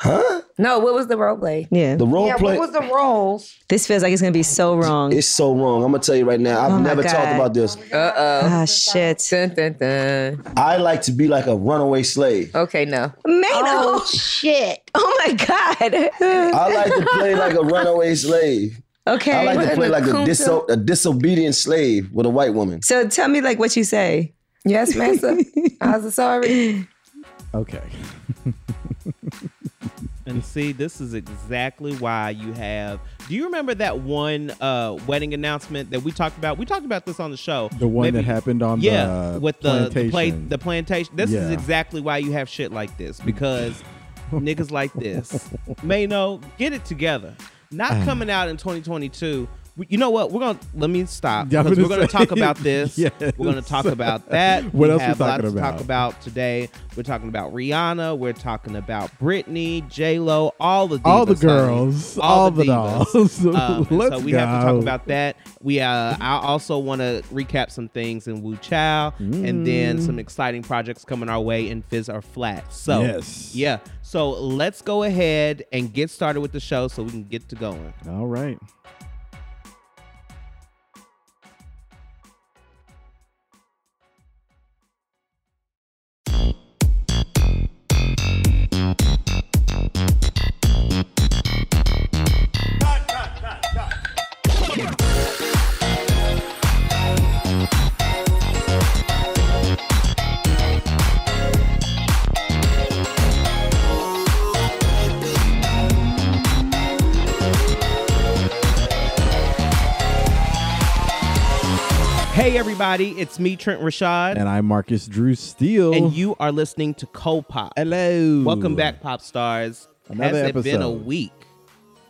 Huh? No, what was the role play? Yeah. The role Yeah, play. what was the roles? This feels like it's gonna be so wrong. it's so wrong. I'm gonna tell you right now. I've Oh never God. talked about this. Uh oh. Ah shit. Dun, dun, dun. I like to be like a runaway slave. Okay, no. Man, Oh oh, shit! oh my god. I like to play like a runaway slave. okay. I like to play like a, kunta? diso- a disobedient slave with a white woman. so tell me like what you say. Yes, Massa. I was sorry. Okay. And see, this is exactly why you have. Do you remember that one uh, wedding announcement that we talked about? We talked about this on the show. The one Maybe- that happened on yeah, the with the the, play, plantation. the plantation. This is exactly why you have shit like this because niggas like this may know get it together. Not coming out in 2022. We- You know what? We're gonna let me stop Yeah, because we're gonna gonna talk about this. yes. We're gonna talk about that. What we else we have lot talking about? talk about today. We're talking about Rihanna. We're talking about Britney, J Lo, all the divas, all the honey. girls, all, the, divas. dolls. Um, so we go. have to talk about that. We uh, I also want to recap some things in Wu Chow, and then Mm. some exciting projects coming our way in Fizz or Flat. So Yes. yeah. So let's go ahead and get started with the show so we can get to going. All right. Hey everybody, it's me Trent Rashad, And I'm Marcus Drew Steele. and you are listening to Co-Pop. Hello. Welcome back, pop stars. Another Has it been a episode. week?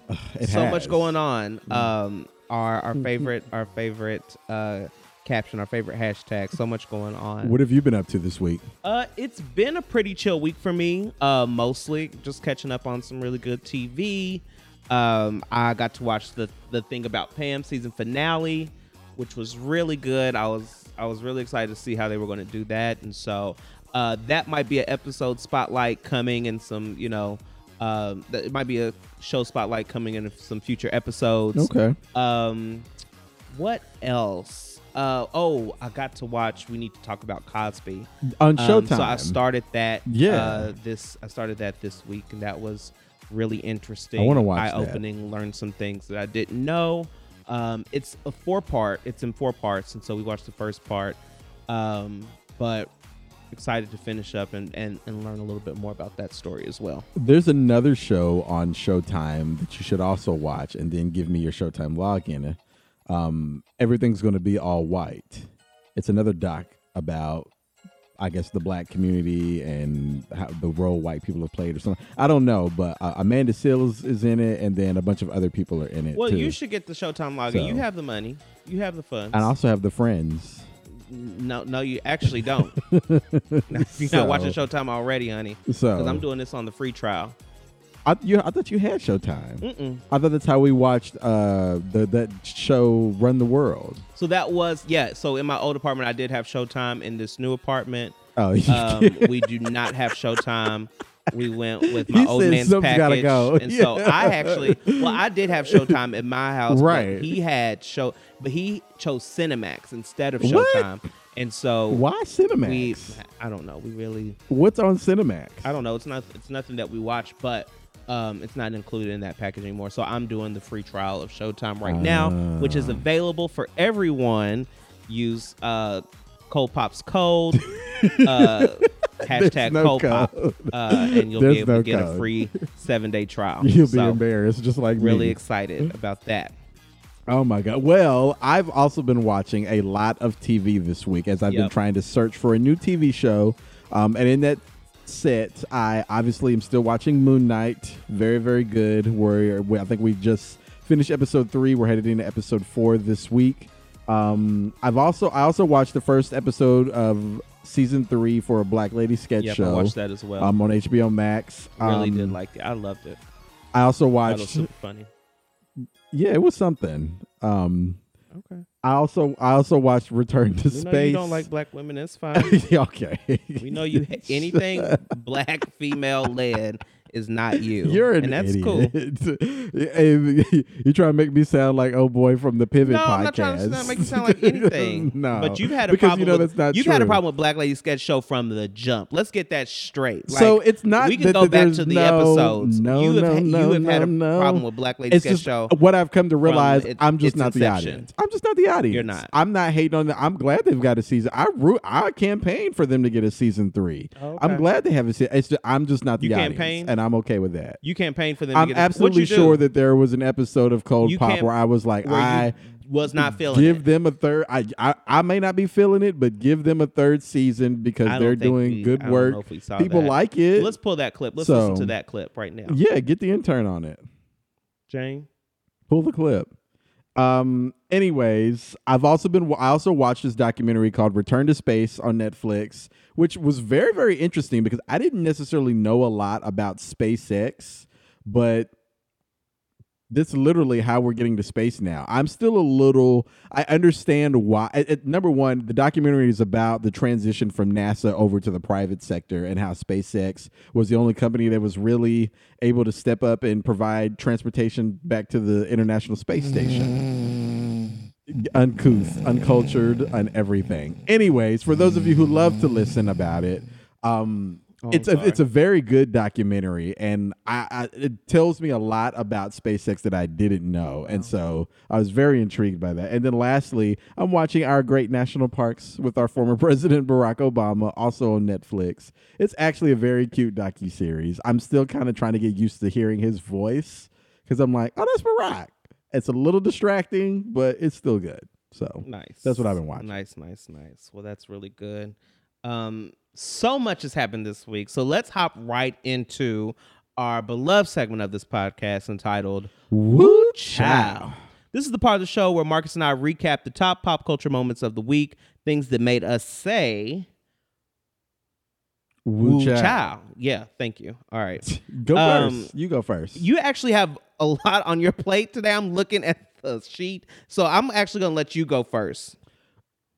So has. much going on. Um, our our favorite our favorite uh caption, our favorite hashtag. So much going on. What have you been up to this week? Uh, it's been a pretty chill week for me. Uh, mostly just catching up on some really good TV. Um, I got to watch the the thing about Pam season finale, which was really good. I was I was really excited to see how they were going to do that, and so uh, that might be an episode spotlight coming, and some you know, um, that it might be a show spotlight coming in some future episodes. Okay. Um, what else? Uh, oh, I got to watch. We need to talk about Cosby. On Um, Showtime. so I started that. Yeah. Uh, this I started that this week, and that was really interesting. I wanna watch Eye opening. Learned some things that I didn't know. Um, it's a four part. It's in four parts, and so we watched the first part. Um, but excited to finish up and, and and learn a little bit more about that story as well. There's another show on Showtime that you should also watch, and then give me your Showtime login. Um, everything's going to be all white. It's another doc about, I guess, the black community and how the role white people have played, or something. I don't know, but uh, Amanda Seales is in it, and then a bunch of other people are in it Well, too. you should get the Showtime login. So- You have the money. You have the funds. and I also have the friends. No, no, you actually don't. You're So- not watching Showtime already, honey. So Because I'm doing this on the free trial. I, you, I thought you had Showtime. Mm-mm. I thought that's how we watched uh, the that show Run the World. So that was yeah. So in my old apartment, I did have Showtime. In this new apartment, Oh, um, we do not have Showtime. We went with my He old man's package, go. and so I actually, well, I did have Showtime in my house, but Right. He had show, but he chose Cinemax instead of What? Showtime, and so Why Cinemax? we, I don't know, we really, What's on Cinemax? I don't know. It's not. It's nothing that we watch, but um, it's not included in that package anymore. So I'm doing the free trial of Showtime right now, which is Ah. available for everyone. Use uh, Cold Pop's code, uh, hashtag no Cold Pop, uh, and you'll There's be able no to get code. a free seven day trial. You'll be embarrassed, just like Really me. excited about that. Oh my god! Well, I've also been watching a lot of TV this week as I've been trying to search for a new TV show, um, and in that set, I obviously am still watching Moon Knight. Very, very good. Where I think we just finished episode three. We're headed into episode four this week. Um, I've also I also watched the first episode of season three for a Black Lady sketch Yep, I watched that as well. Um, on HBO Max. I really Um, did like it. I loved it. I also That was watched. funny. Yeah, it was something. Um, Okay. I also I also watched Return to We know Space. you don't like black women. It's fine. okay. We know you anything black female led is not you. You're an and that's cool. idiot. Hey, you trying to make me sound like oh boy from the Pivot No, podcast. I'm not trying to make you sound like anything. no, but you've had a because problem. you know with, that's not You've true. had a problem with Black Lady Sketch Show from the jump. Let's get that straight. So it's not We can that go that back to the no- episodes. no, you have, no, no, you have had a no, no. problem with Black Lady It's Sketch just Show. what I've come to realize. it- I'm just not the audience. I'm just not the audience. You're not. I'm not hating on them. I'm glad they've got a season. I root. I campaign for them to get a season three. Oh, I'm glad they have a season. It's just, I'm just not the You audience, campaign? And I'm okay with that. You campaign for them. I'm to get a- What'd absolutely you do? sure that there was an episode of Cold You Pop where I was like, I was not feeling give it. them a third. I, I I may not be feeling it, but give them a third season because they're doing we- good work. know if we saw People that. like it. Let's pull that clip. Let's So- listen to that clip right now. yeah, get the intern on it. Jane. Pull the clip. Um. Anyways, I've also been. I also watched this documentary called "Return to Space" on Netflix, which was very, very interesting because I didn't necessarily know a lot about SpaceX, but this literally how we're getting to space now. I'm still a little. I understand why. it- it- number one, the documentary is about the transition from NASA over to the private sector and how SpaceX was the only company that was really able to step up and provide transportation back to the International Space Station. Mm-hmm. Uncouth, uncultured, and everything. Anyways, for those of you who love to listen about it, um, Oh, it's a it's a very good documentary, and I, I it tells me a lot about SpaceX that I didn't know, and so I was very intrigued by that. And then lastly, I'm watching Our Great National Parks with our former president Barack Obama, also on Netflix. It's actually a very cute docu series. I'm still kind of trying to get used to hearing his voice because I'm like, oh, that's Barack. It's a little distracting, but it's still good. So Nice. That's what I've been watching. Nice, nice, nice. Well, that's really good. Um, so much has happened this week. So let's hop right into our beloved segment of this podcast entitled Woo Chow. This is the part of the show where Marcus and I recap the top pop culture moments of the week, things that made us say Woo "Woo chow. chow." Yeah, thank you. All right. Go Um, first. You go first. You actually have a lot on your plate today. I'm looking at the sheet. So I'm actually going to let you go first.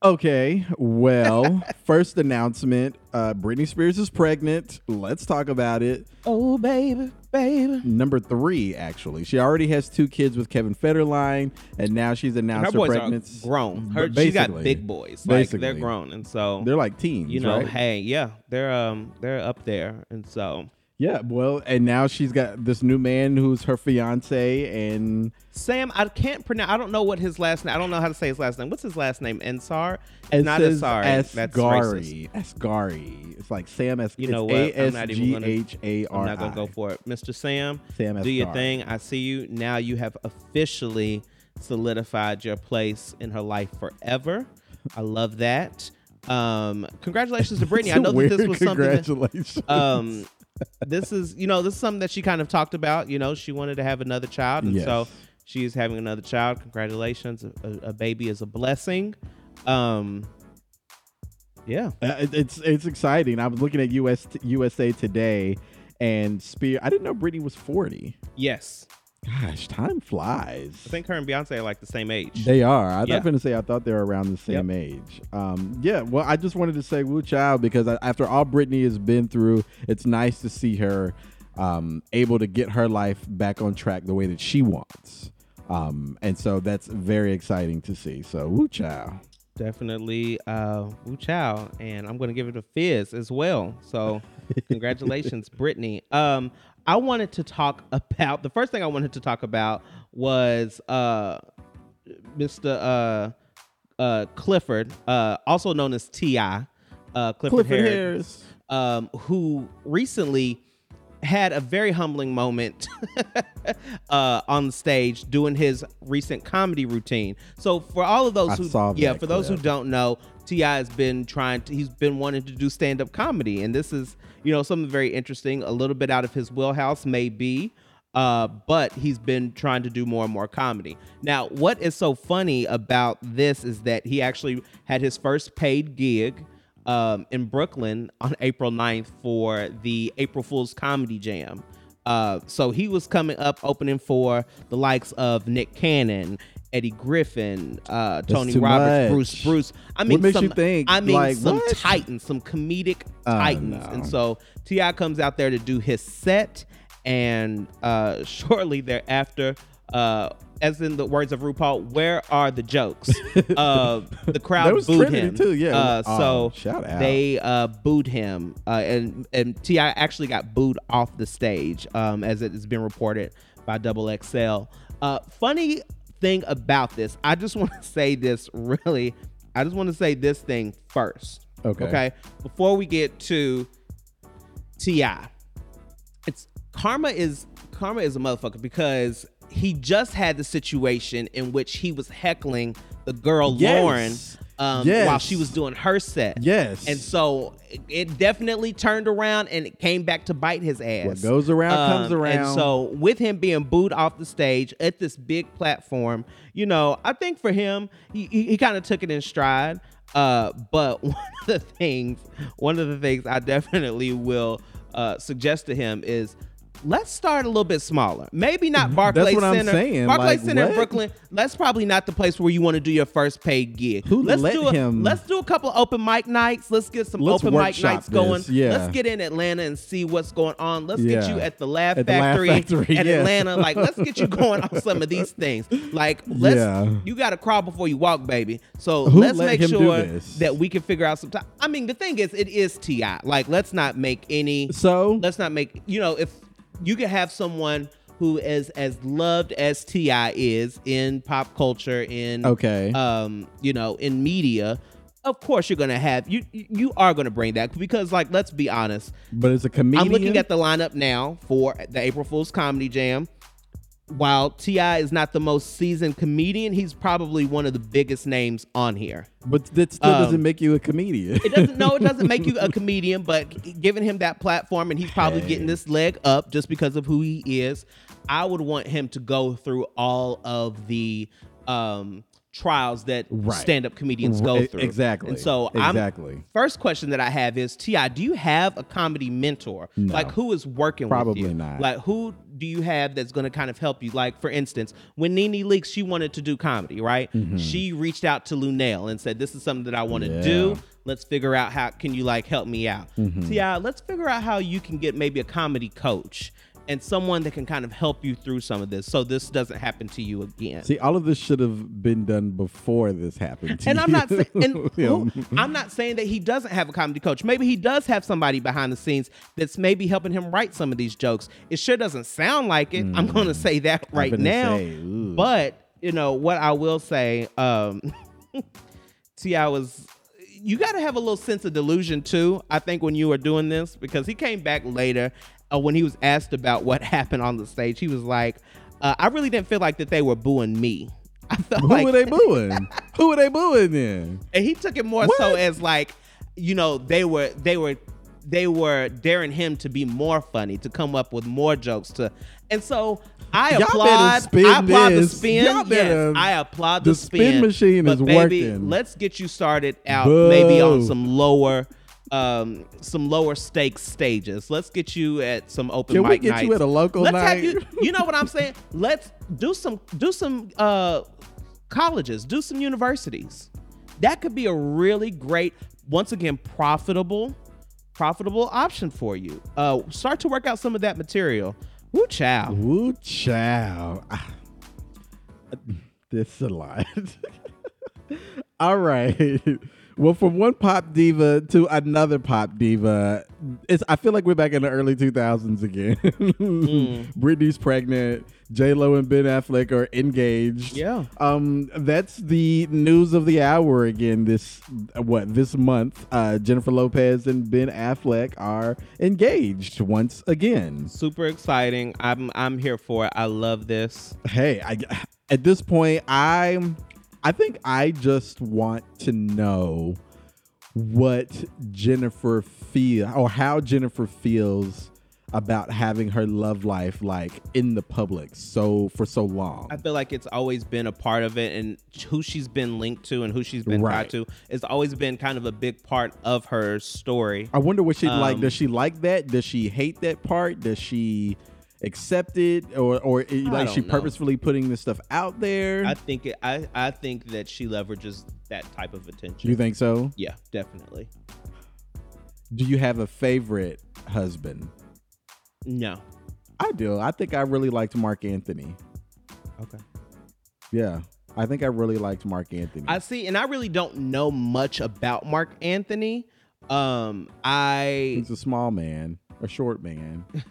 Okay, well, first announcement: uh, Britney Spears is pregnant. Let's talk about it. Oh, baby, baby. Number three, actually, she already has two kids with Kevin Federline, and now she's announced her, boys pregnancy. are grown. Her, But she got big boys. Like they're grown, and so They're like teens, you know, right? hey, yeah, they're um they're up there, and so Yeah, well, and now she's got this new man who's her fiance, and Sam, I can't pronounce. I don't know what his last name. I don't know how to say his last name. What's his last name? Ensar. It's not says Asari. That's racist. Asghari. Asghari. It's like Sam S. You know what? I'm not even gonna- A S G H A R I. I'm not gonna go for it, Mr. Sam. Sam do your thing. I see you now. You have officially solidified your place in her life forever. I love that. Um, congratulations to Britney. I know that this was something. That, Congratulations. um, this is you know this is something that she kind of talked about. You know, she wanted to have another child, and Yes. so she is having another child. Congratulations, a, a baby is a blessing. Um, yeah, Uh, it- it's it's exciting. I was looking at US USA Today, and Spear. I didn't know Britney was forty. yes. Gosh, time flies. I think her and Beyonce are like the same age. They are. I Yeah. was going to say I thought they were around the same age. Um, yeah. Well, I just wanted to say Woo Child because I, after all Britney has been through, it's nice to see her um, able to get her life back on track the way that she wants. Um, and so that's very exciting to see. So Woo Child. definitely uh Wu Chow and I'm gonna give it a fizz as well. So congratulations, Britney. Um I wanted to talk about the first thing I wanted to talk about was uh Mr. uh uh Clifford, uh also known as T.I. Uh Clifford, Clifford Harris, Harris. um, who recently had a very humbling moment uh, on the stage doing his recent comedy routine. So for all of those I who yeah, that for those who don't know, Ti has been trying to he's been wanting to do stand up comedy, and this is you know something very interesting, a little bit out of his wheelhouse maybe. Uh, but he's been trying to do more and more comedy. Now, what is so funny about this is that he actually had his first paid gig um, in Brooklyn on April 9th for the April Fool's Comedy Jam. Uh, so he was coming up opening for the likes of Nick Cannon Eddie Griffin, uh, Tony Roberts, much. Bruce Bruce. I mean, makes some, you think, I mean, like, some what? titans, some comedic Oh, titans, no. and so Ti comes out there to do his set, and uh, shortly thereafter, uh, as in the words of RuPaul, where are the jokes? uh, the crowd was booed Trinity, him too, yeah. Uh, Oh, so shout out. they uh, booed him, uh, and and Ti actually got booed off the stage, um, as it has been reported by Double XL. Uh, funny thing about this, I just want to say this really. I just want to say this thing first. Okay. Okay. Before we get to Ti, it's karma is karma is a motherfucker because he just had the situation in which he was heckling the girl Yes. Lauren um, Yes. while she was doing her set. Yes. And so it- it definitely turned around and it came back to bite his ass. What goes around comes Um, around. And so with him being booed off the stage at this big platform, you know, I think for him, he, he, he kind of took it in stride. Uh, but one of the things, one of the things I definitely will uh, suggest to him is let's start a little bit smaller. Maybe not mm-hmm. Barclays what I'm Center. saying, Barclays like, Center in? Brooklyn. That's probably not the place where you want to do your first paid gig. Who let's let do a, him- Let's do a couple open mic nights. Let's get some Let's open mic nights going. this, yeah. Let's get in Atlanta and see what's going on. Let's get you at the Laugh At the Laugh Factory, Factory, at yeah. Atlanta. Like, let's get you going on some of these things. Like, let's Yeah. you got to crawl before you walk, baby. So Who let's let make sure that we can figure out some time. I mean, the thing is, it is Ti. Like, let's not make any. So let's not make you know if you could have someone who is as loved as Ti is in pop culture in Okay. um you know in media of course you're gonna have you you are gonna bring that because like let's be honest but it's a comedian. i'm looking at the lineup now for the april fool's comedy jam while ti is not the most seasoned comedian he's probably one of the biggest names on here but that still um, doesn't make you a comedian. it doesn't no it doesn't make you a comedian but giving him that platform and he's probably Hey. getting this leg up just because of who he is i would want him to go through all of the um trials that Right. stand-up comedians go through exactly. and so Exactly. i'm first question that i have is ti do you have a comedy mentor No. like who is working Probably with you not. like who do you have that's going to kind of help you like for instance when NeNe Leakes she wanted to do comedy right she reached out to Luenell and said this is something that i want to Mm-hmm. Yeah. do let's figure out how can you like help me out Mm-hmm. ti let's figure out how you can get maybe a comedy coach and someone that can kind of help you through some of this so this doesn't happen to you again See, all of this should have been done before this happened. To and I'm not saying, and who- I'm not saying that he doesn't have a comedy coach. Maybe he does have somebody behind the scenes that's maybe helping him write some of these jokes. It sure doesn't sound like it. I'm going to say that right now. say, but you know what I will say. Um, Ti was. You got to have a little sense of delusion too. I think when you were doing this, because he came back later uh, when he was asked about what happened on the stage. He was like, uh, "I really didn't feel like that they were booing me. I felt Who like were they booing? Who were they booing then? and he took it more so as like you know they were they were they were daring him to be more funny to come up with more jokes to and so i Y'all applaud spin i applaud the spin Y'all yes i applaud the, the spin machine but is baby, working. let's get you started out maybe on some lower um some lower stakes stages let's get you at some open Can we mic get nights. you at a local let's night? have you you know what i'm saying let's do some do some uh colleges do some universities that could be a really great once again profitable profitable option for you uh start to work out some of that material Woo chow Woo chow. This is a lot. All right. Well, from one pop diva to another pop diva, it's. I feel like we're back in the early 2000s again. Mm. Britney's pregnant. J Lo and Ben Affleck are engaged. Yeah. Um, that's the news of the hour again. This what this month? Uh, Jennifer Lopez and Ben Affleck are engaged once again. super exciting i'm i'm here for it i love this hey I, at this point i'm i think i just want to know what jennifer feel or how jennifer feels about having her love life like in the public so for so long I feel like it's always been a part of it, and who she's been linked to and who she's been Right. tied to. It's always been kind of a big part of her story. I wonder what she like Um, does she like that does she hate that part does she accepted, or or eh, like she know. purposefully putting this stuff out there? I think it, I I think that she leverages that type of attention. you think so? Yeah, definitely. Do you have a favorite husband? No. I do. I think I really liked Marc Anthony. Okay. Yeah, I think I really liked Marc Anthony. I see, and I really don't know much about Marc Anthony. Um, I He's a small man, a short man.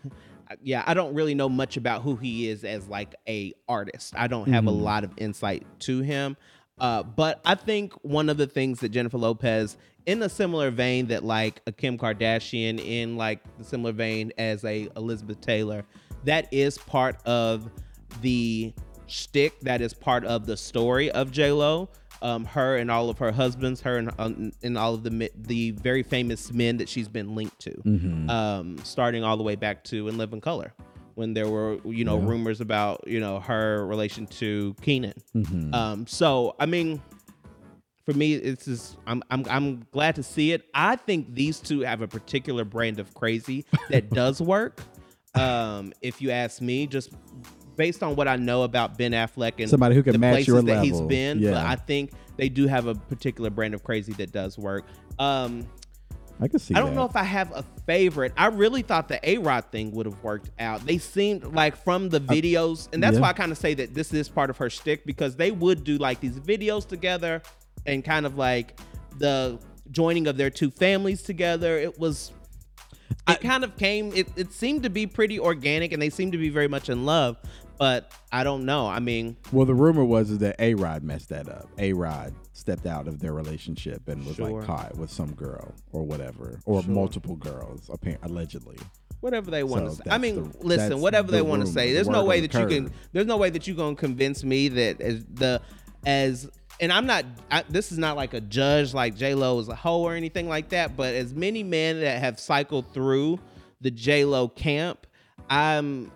yeah, I don't really know much about who he is as like a artist. I don't have a Mhm. lot of insight to him. Uh, but I think one of the things that Jennifer Lopez, in a similar vein that like a Kim Kardashian, in like the similar vein as a Elizabeth Taylor, that is part of the shtick. That is part of the story of J Lo. Um, her and all of her husbands, her and, um, and all of the the very famous men that she's been linked to Mhm. um, starting all the way back to In Living Color, when there were you know Yeah. rumors about you know her relation to Keenen. Mhm. Um, so I mean, for me, it's just I'm I'm I'm glad to see it. I think these two have a particular brand of crazy that does work. Um, if you ask me, just based on what I know about Ben Affleck and Somebody who can the match places your that he's been, Yeah. but I think they do have a particular brand of crazy that does work. Um, I can see. I don't that. know if I have a favorite. I really thought the A Rod thing would have worked out. They seemed like from the videos, and that's yeah. why I kind of say that this is part of her shtick because they would do like these videos together and kind of like the joining of their two families together. It was. It kind of came. It, it seemed to be pretty organic, and they seemed to be very much in love. But I don't know. I mean, Well, the rumor was is that A Rod messed that up. A Rod stepped out of their relationship and was Sure. like caught with some girl or whatever, or Sure. multiple girls, apparently, allegedly. whatever they want So to say. I mean, the- listen, whatever they want to say. the There's no way the that you can. There's no way that you're gonna convince me that as the as and I'm not. I, this is not like a judge like J Lo is a hoe or anything like that. But as many men that have cycled through the J Lo camp, I'm.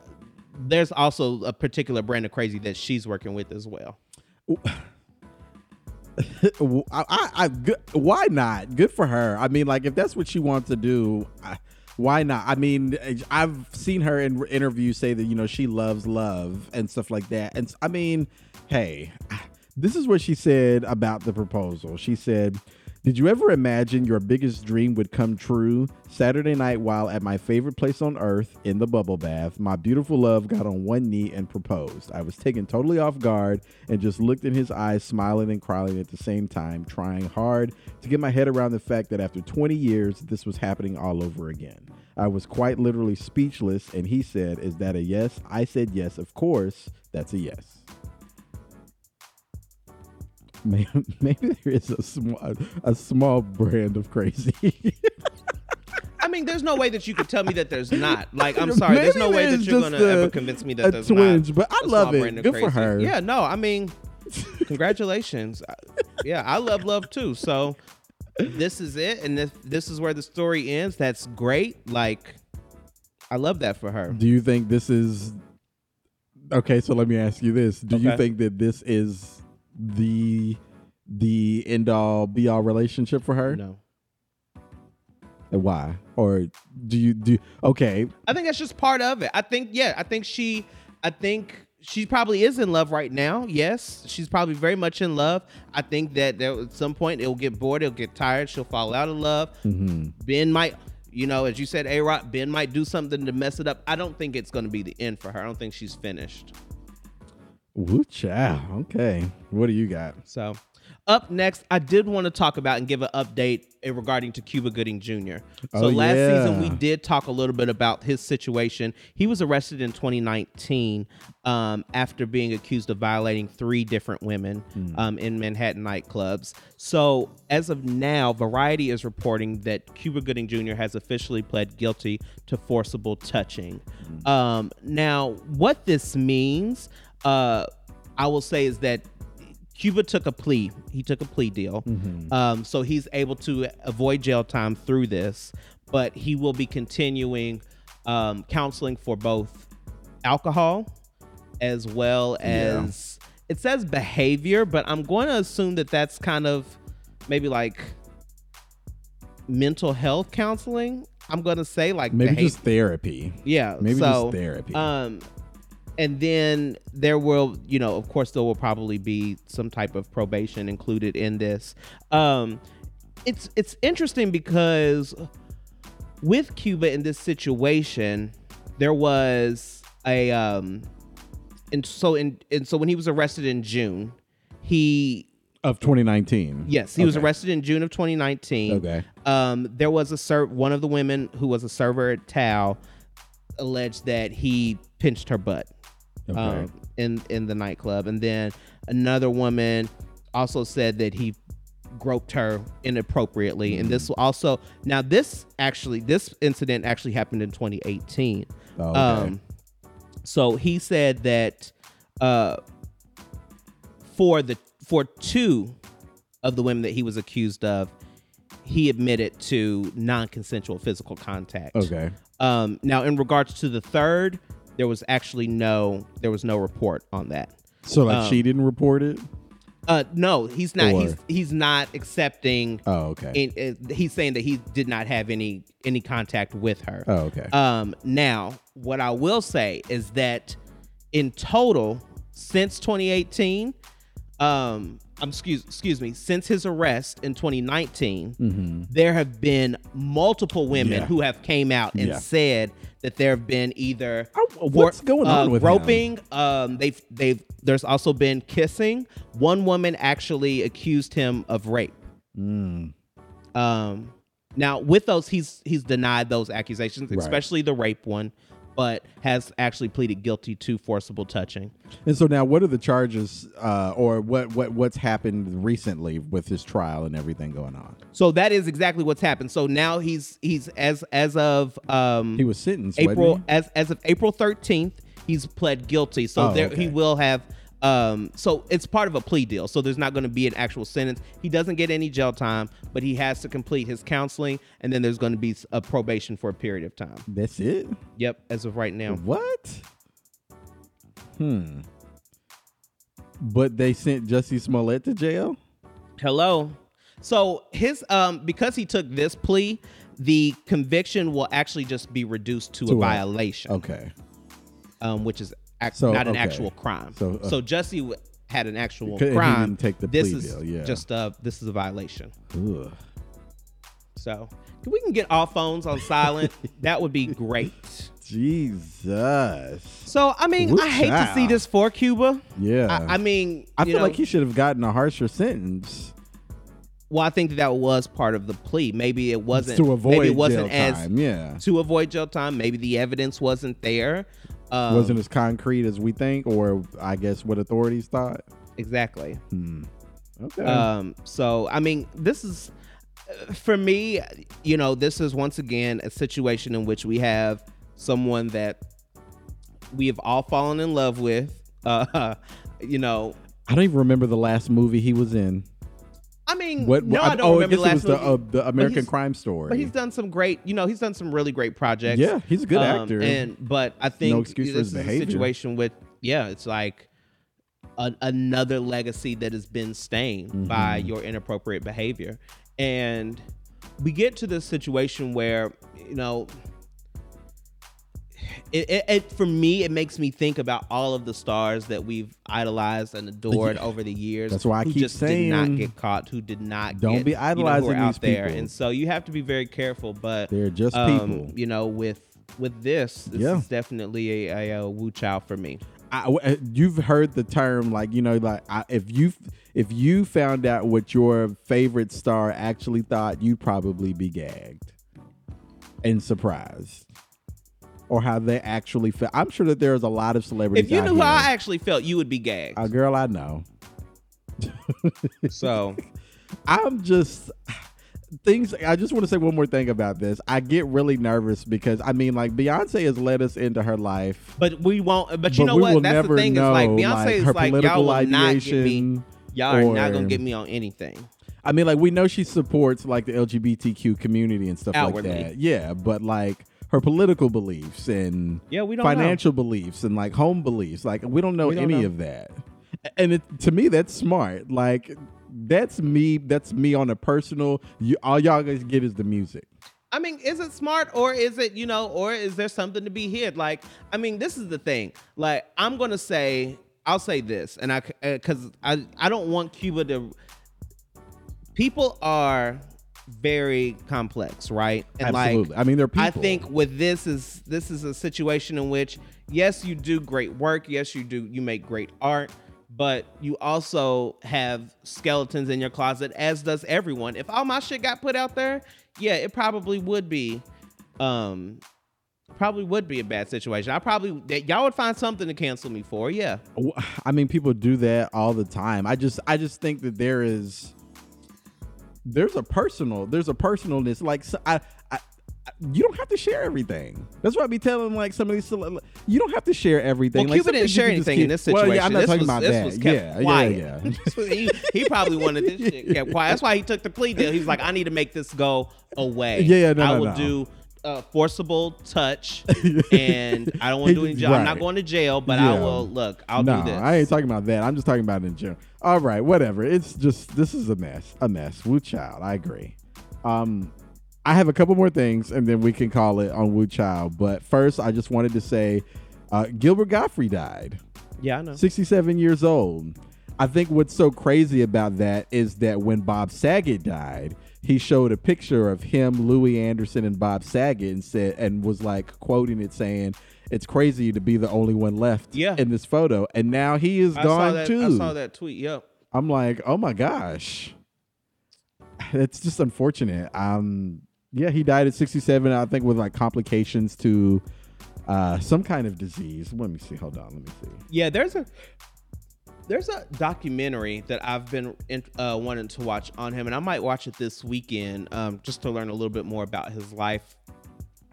There's also a particular brand of crazy that she's working with as well. I, I, I, good, why not? Good for her. I mean, like if that's what she wants to do, I, why not? I mean, I've seen her in interviews say that you know she loves love and stuff like that. And I mean, hey, this is what she said about the proposal. She said. Did you ever imagine your biggest dream would come true? Saturday night, while at my favorite place on earth, in the bubble bath, my beautiful love got on one knee and proposed. I was taken totally off guard and just looked in his eyes, smiling and crying at the same time, trying hard to get my head around the fact that after 20 years, this was happening all over again. I was quite literally speechless, and he said, Is that a yes? I said, Yes, of course. That's a yes. Maybe, maybe there is a small, a small brand of crazy. I mean, there's no way that you could tell me that there's not. Like, I'm sorry, there's no Maybe way that you're gonna a- ever convince me that there's twinge, not. but I love it. Good for her. Yeah, no, I mean, congratulations. Yeah, I love love too. So this is it, and this this is where the story ends. That's great. Like, I love that for her. Do you think this is okay? So let me ask you this: Do you think that this is the the end all be all relationship for her? No, And why? Or do you do? Okay, I think that's just part of it. I think, yeah, I think she, I think she probably is in love right now. Yes, she's probably very much in love. I think that there, at some point it'll get bored, it'll get tired, she'll fall out of love. hmm Ben might, you know, as you said, A Rod, Ben might do something to mess it up. I don't think it's going to be the end for her. I don't think she's finished. Woo chow. Okay, what do you got? So, up next, I did want to talk about and give an update regarding to Cuba Gooding Jr. So Oh, last season we did talk a little bit about his situation. He was arrested in 2019 um, after being accused of violating three different women um, in Manhattan nightclubs. So as of now, Variety is reporting that Cuba Gooding Jr. has officially pled guilty to forcible touching. Um, now, what this means, uh, I will say, is that Cuba took a plea. He took a plea deal. Um, so he's able to avoid jail time through this, but he will be continuing um, counseling for both alcohol as well Yeah. as it says behavior, but I'm going to assume that that's kind of maybe like mental health counseling. I'm gonna say like Maybe behav- just therapy. yeah, Maybe so, just therapy. Um, and then there will, you know, of course, there will probably be some type of probation included in this. Um, it's it's interesting because with Cuba in this situation, there was a um, and so in and so when he was arrested in June, he of 2019. yes he was arrested in June of 2019. Okay. Um, there was a ser- one of the women who was a server at Tao alleged that he pinched her butt Okay. um, in in the nightclub, and then another woman also said that he groped her inappropriately, and this also now this actually this incident actually happened in 2018. Oh, okay. Um, so he said that uh, for the for two of the women that he was accused of, he admitted to non-consensual physical contact. okay. Um, now, in regards to the third, there was actually no there was no report on that. So like um, she didn't report it. Uh, no, he's not. He's he's not accepting. Oh, okay. In, uh, he's saying that he did not have any any contact with her. oh, okay. Um, now, what I will say is that in total, since 2018, um, I'm excuse excuse me, since his arrest in 2019, there have been multiple women Mm-hmm. Yeah. who have came out and Yeah. said that there have been either Oh, what's going on uh, with him? groping. Um, they've they've there's also been kissing. One woman actually accused him of rape. Mm. Um, now with those, he's he's denied those accusations, Right. especially the rape one, but has actually pleaded guilty to forcible touching. And so now, what are the charges, uh, or what what what's happened recently with his trial and everything going on? So that is exactly what's happened. So now he's he's as as of um He was sentenced. April as as of April thirteenth, he's pled guilty. So Oh, there okay. he will have. Um, so it's part of a plea deal. So there's not going to be an actual sentence. He doesn't get any jail time, but he has to complete his counseling, and then there's going to be a probation for a period of time. That's it. Yep, as of right now. What? Hmm. But they sent Jussie Smollett to jail. Hello. So his um because he took this plea, the conviction will actually just be reduced to, To a a- violation, Okay. um, which is ac- So, not an okay. actual crime. So, So, uh, Jesse w- had an actual crime. didn't take the this plea is deal, yeah. just uh this is a violation. Ugh. So we can get all phones on silent. that would be great. Jesus. So I mean, Woo I hate to see this for Cuba. Yeah. I, I mean, I feel know, like he should have gotten a harsher sentence well, I think that, that was part of the plea. Maybe it wasn't to avoid Maybe it wasn't jail as time. Yeah. to avoid jail time. Maybe the evidence wasn't there. Um, Wasn't as concrete as we think, or I guess what authorities thought. exactly. Hmm. Okay. Um, so I mean, this is for me. You know, this is once again a situation in which we have someone that we have all fallen in love with. Uh, you know, I don't even remember the last movie he was in. I mean, What? no, I, don't oh, remember I the it last was the, uh, the American Crime Story. But he's done some great, you know, he's done some really great projects. yeah, he's a good Um, actor. And but I think No excuse for this his is behavior. a situation with yeah, it's like a, another legacy that has been stained by Mm-hmm. your inappropriate behavior, and we get to this situation where you know. It, it, it for me it makes me think about all of the stars that we've idolized and adored Yeah. over the years. That's why I who keep just did not get caught, who did not don't get, be you know, idolizing out these there, people. and so you have to be very careful. But They're just um, people. You know, with with this, this Yeah. is definitely a, a, a woo child for me. I, uh, you've heard the term like you know like I, if you if you found out what your favorite star actually thought, you'd probably be gagged and surprised, or how they actually felt. I'm sure that there's a lot of celebrities. If you knew how I actually felt, you would be gagged. a girl I know, so I'm just things. I just want to say one more thing about this. I get really nervous because I mean, like Beyonce has led us into her life. but we won't. But you but know what? That's the thing. know, is like Beyonce like, is like y'all will not get me. Y'all are not gonna get me on anything. I mean, like we know she supports like the LGBTQ community and stuff Outwardly. like that. Yeah, but like her political beliefs and Yeah, we don't know. financial beliefs and like home beliefs, like we don't know We don't any know. of that. And it, to me, that's smart. Like that's me. That's me on a personal. You all y'all guys get is the music. I mean, is it smart or is it, you know, or is there something to be hid? Like, I mean, this is the thing. Like, I'm gonna say, I'll say this, and I, because uh, I, I don't want Cuba to. People are very complex, right? And Absolutely. like, I mean, they're people. I think with this is this is a situation in which yes, you do great work. Yes, you do you make great art, but you also have skeletons in your closet, as does everyone. If all my shit got put out there, yeah, it probably would be, um, probably would be a bad situation. I probably y'all would find something to cancel me for. Yeah, I mean, people do that all the time. I just, I just think that there is, there's a personal, there's a personalness. Like, so I, I, I- you don't have to share everything. That's what I be telling like some of these. cele- You don't have to share everything. well, like, Cuba didn't share anything in this situation. Well, yeah, I'm not this talking was, about this that. Was kept yeah, quiet. yeah, yeah. He, he probably wanted this shit kept quiet. That's why he took the plea deal. He was like, I need to make this go away. Yeah, yeah, no, I no, will no. do uh, forcible touch, and I don't want to do any jail. I'm not going to jail, but I will look. I'll no, do this. I ain't talking about that. I'm just talking about in general. All right, whatever. It's just this is a mess. A mess. Woo Child. I agree. Um, I have a couple more things, and then we can call it on Woo Child. But first, I just wanted to say, uh, Gilbert Gottfried died, yeah, I know. 67 years old. I think what's so crazy about that is that when Bob Saget died, he showed a picture of him, Louie Anderson, and Bob Saget, and said, and was like quoting it, saying, "It's crazy to be the only one left Yeah. in this photo." And now he is I gone that. too. I saw that tweet. Yep. I'm like, oh my gosh, it's just unfortunate. Um, yeah, he died at 67. I think with like complications to uh some kind of disease. Let me see. Hold on. Let me see. Yeah, there's a there's a documentary that I've been in, uh, wanting to watch on him, and I might watch it this weekend um, just to learn a little bit more about his life.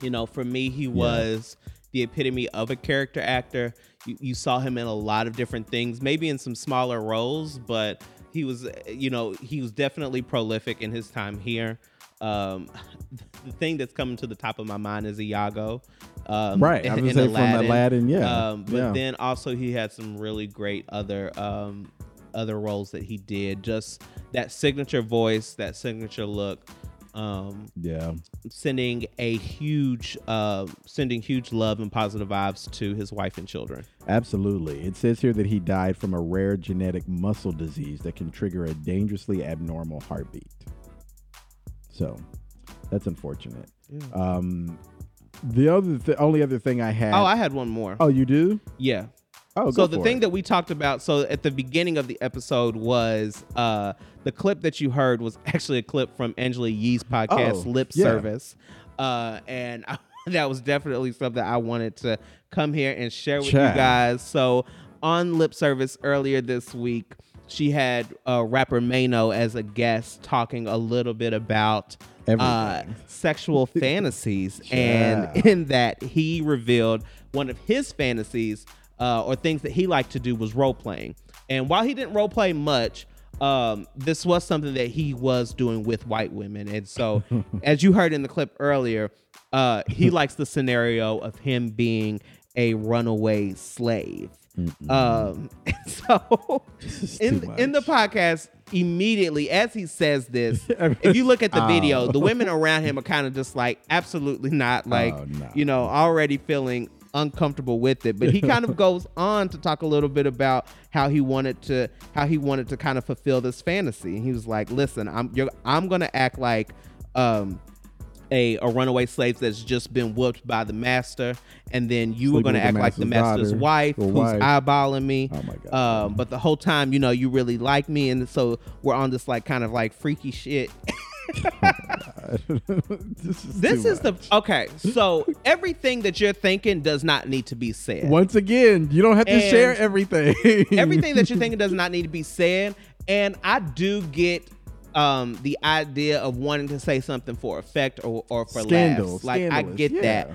You know, for me, he was the epitome of a character actor. You, you saw him in a lot of different things, maybe in some smaller roles, but he was, you know, he was definitely prolific in his time here. Um, the thing that's coming to the top of my mind is Iago. Um, Right, I was in gonna from Aladdin, yeah, Um, but yeah. then also he had some really great other um, other roles that he did. Just that signature voice, that signature look. Um, Yeah. sending a huge, uh, sending huge love and positive vibes to his wife and children. Absolutely. It says here that he died from a rare genetic muscle disease that can trigger a dangerously abnormal heartbeat. So that's unfortunate. Um, the other, th- only other thing I had. Oh, I had one more. oh, you do? Yeah. Oh, so the thing it. that we talked about so at the beginning of the episode was uh the clip that you heard was actually a clip from angela yee's podcast Oh, lip yeah. service uh and I, that was definitely something i wanted to come here and share with Child. you guys so on lip service earlier this week she had uh, rapper Mano as a guest talking a little bit about uh, sexual fantasies and in that he revealed one of his fantasies uh, or things that he liked to do was role playing. And while he didn't role play much, um, this was something that he was doing with white women. And so, as you heard in the clip earlier, uh, he likes the scenario of him being a runaway slave. Um, so in in the podcast, immediately as he says this, if you look at the video, Oh. the women around him are kind of just like absolutely not like Oh, no. you know already feeling uncomfortable with it but he kind of goes on to talk a little bit about how he wanted to how he wanted to kind of fulfill this fantasy and he was like listen i'm you're i'm gonna act like um a, a runaway slave that's just been whooped by the master, and then you were going to act the like the master's master's daughter wife who's wife. eyeballing me. Oh my God. Um, but the whole time, you know, you really like me, and so we're on this like kind of like freaky shit. this is, This is the okay. So everything that you're thinking does not need to be said. Once again, you don't have to And share everything. everything that you're thinking does not need to be said. And I do get um the idea of wanting to say something for effect or, or for Scandal, laughs. Like I get yeah. that.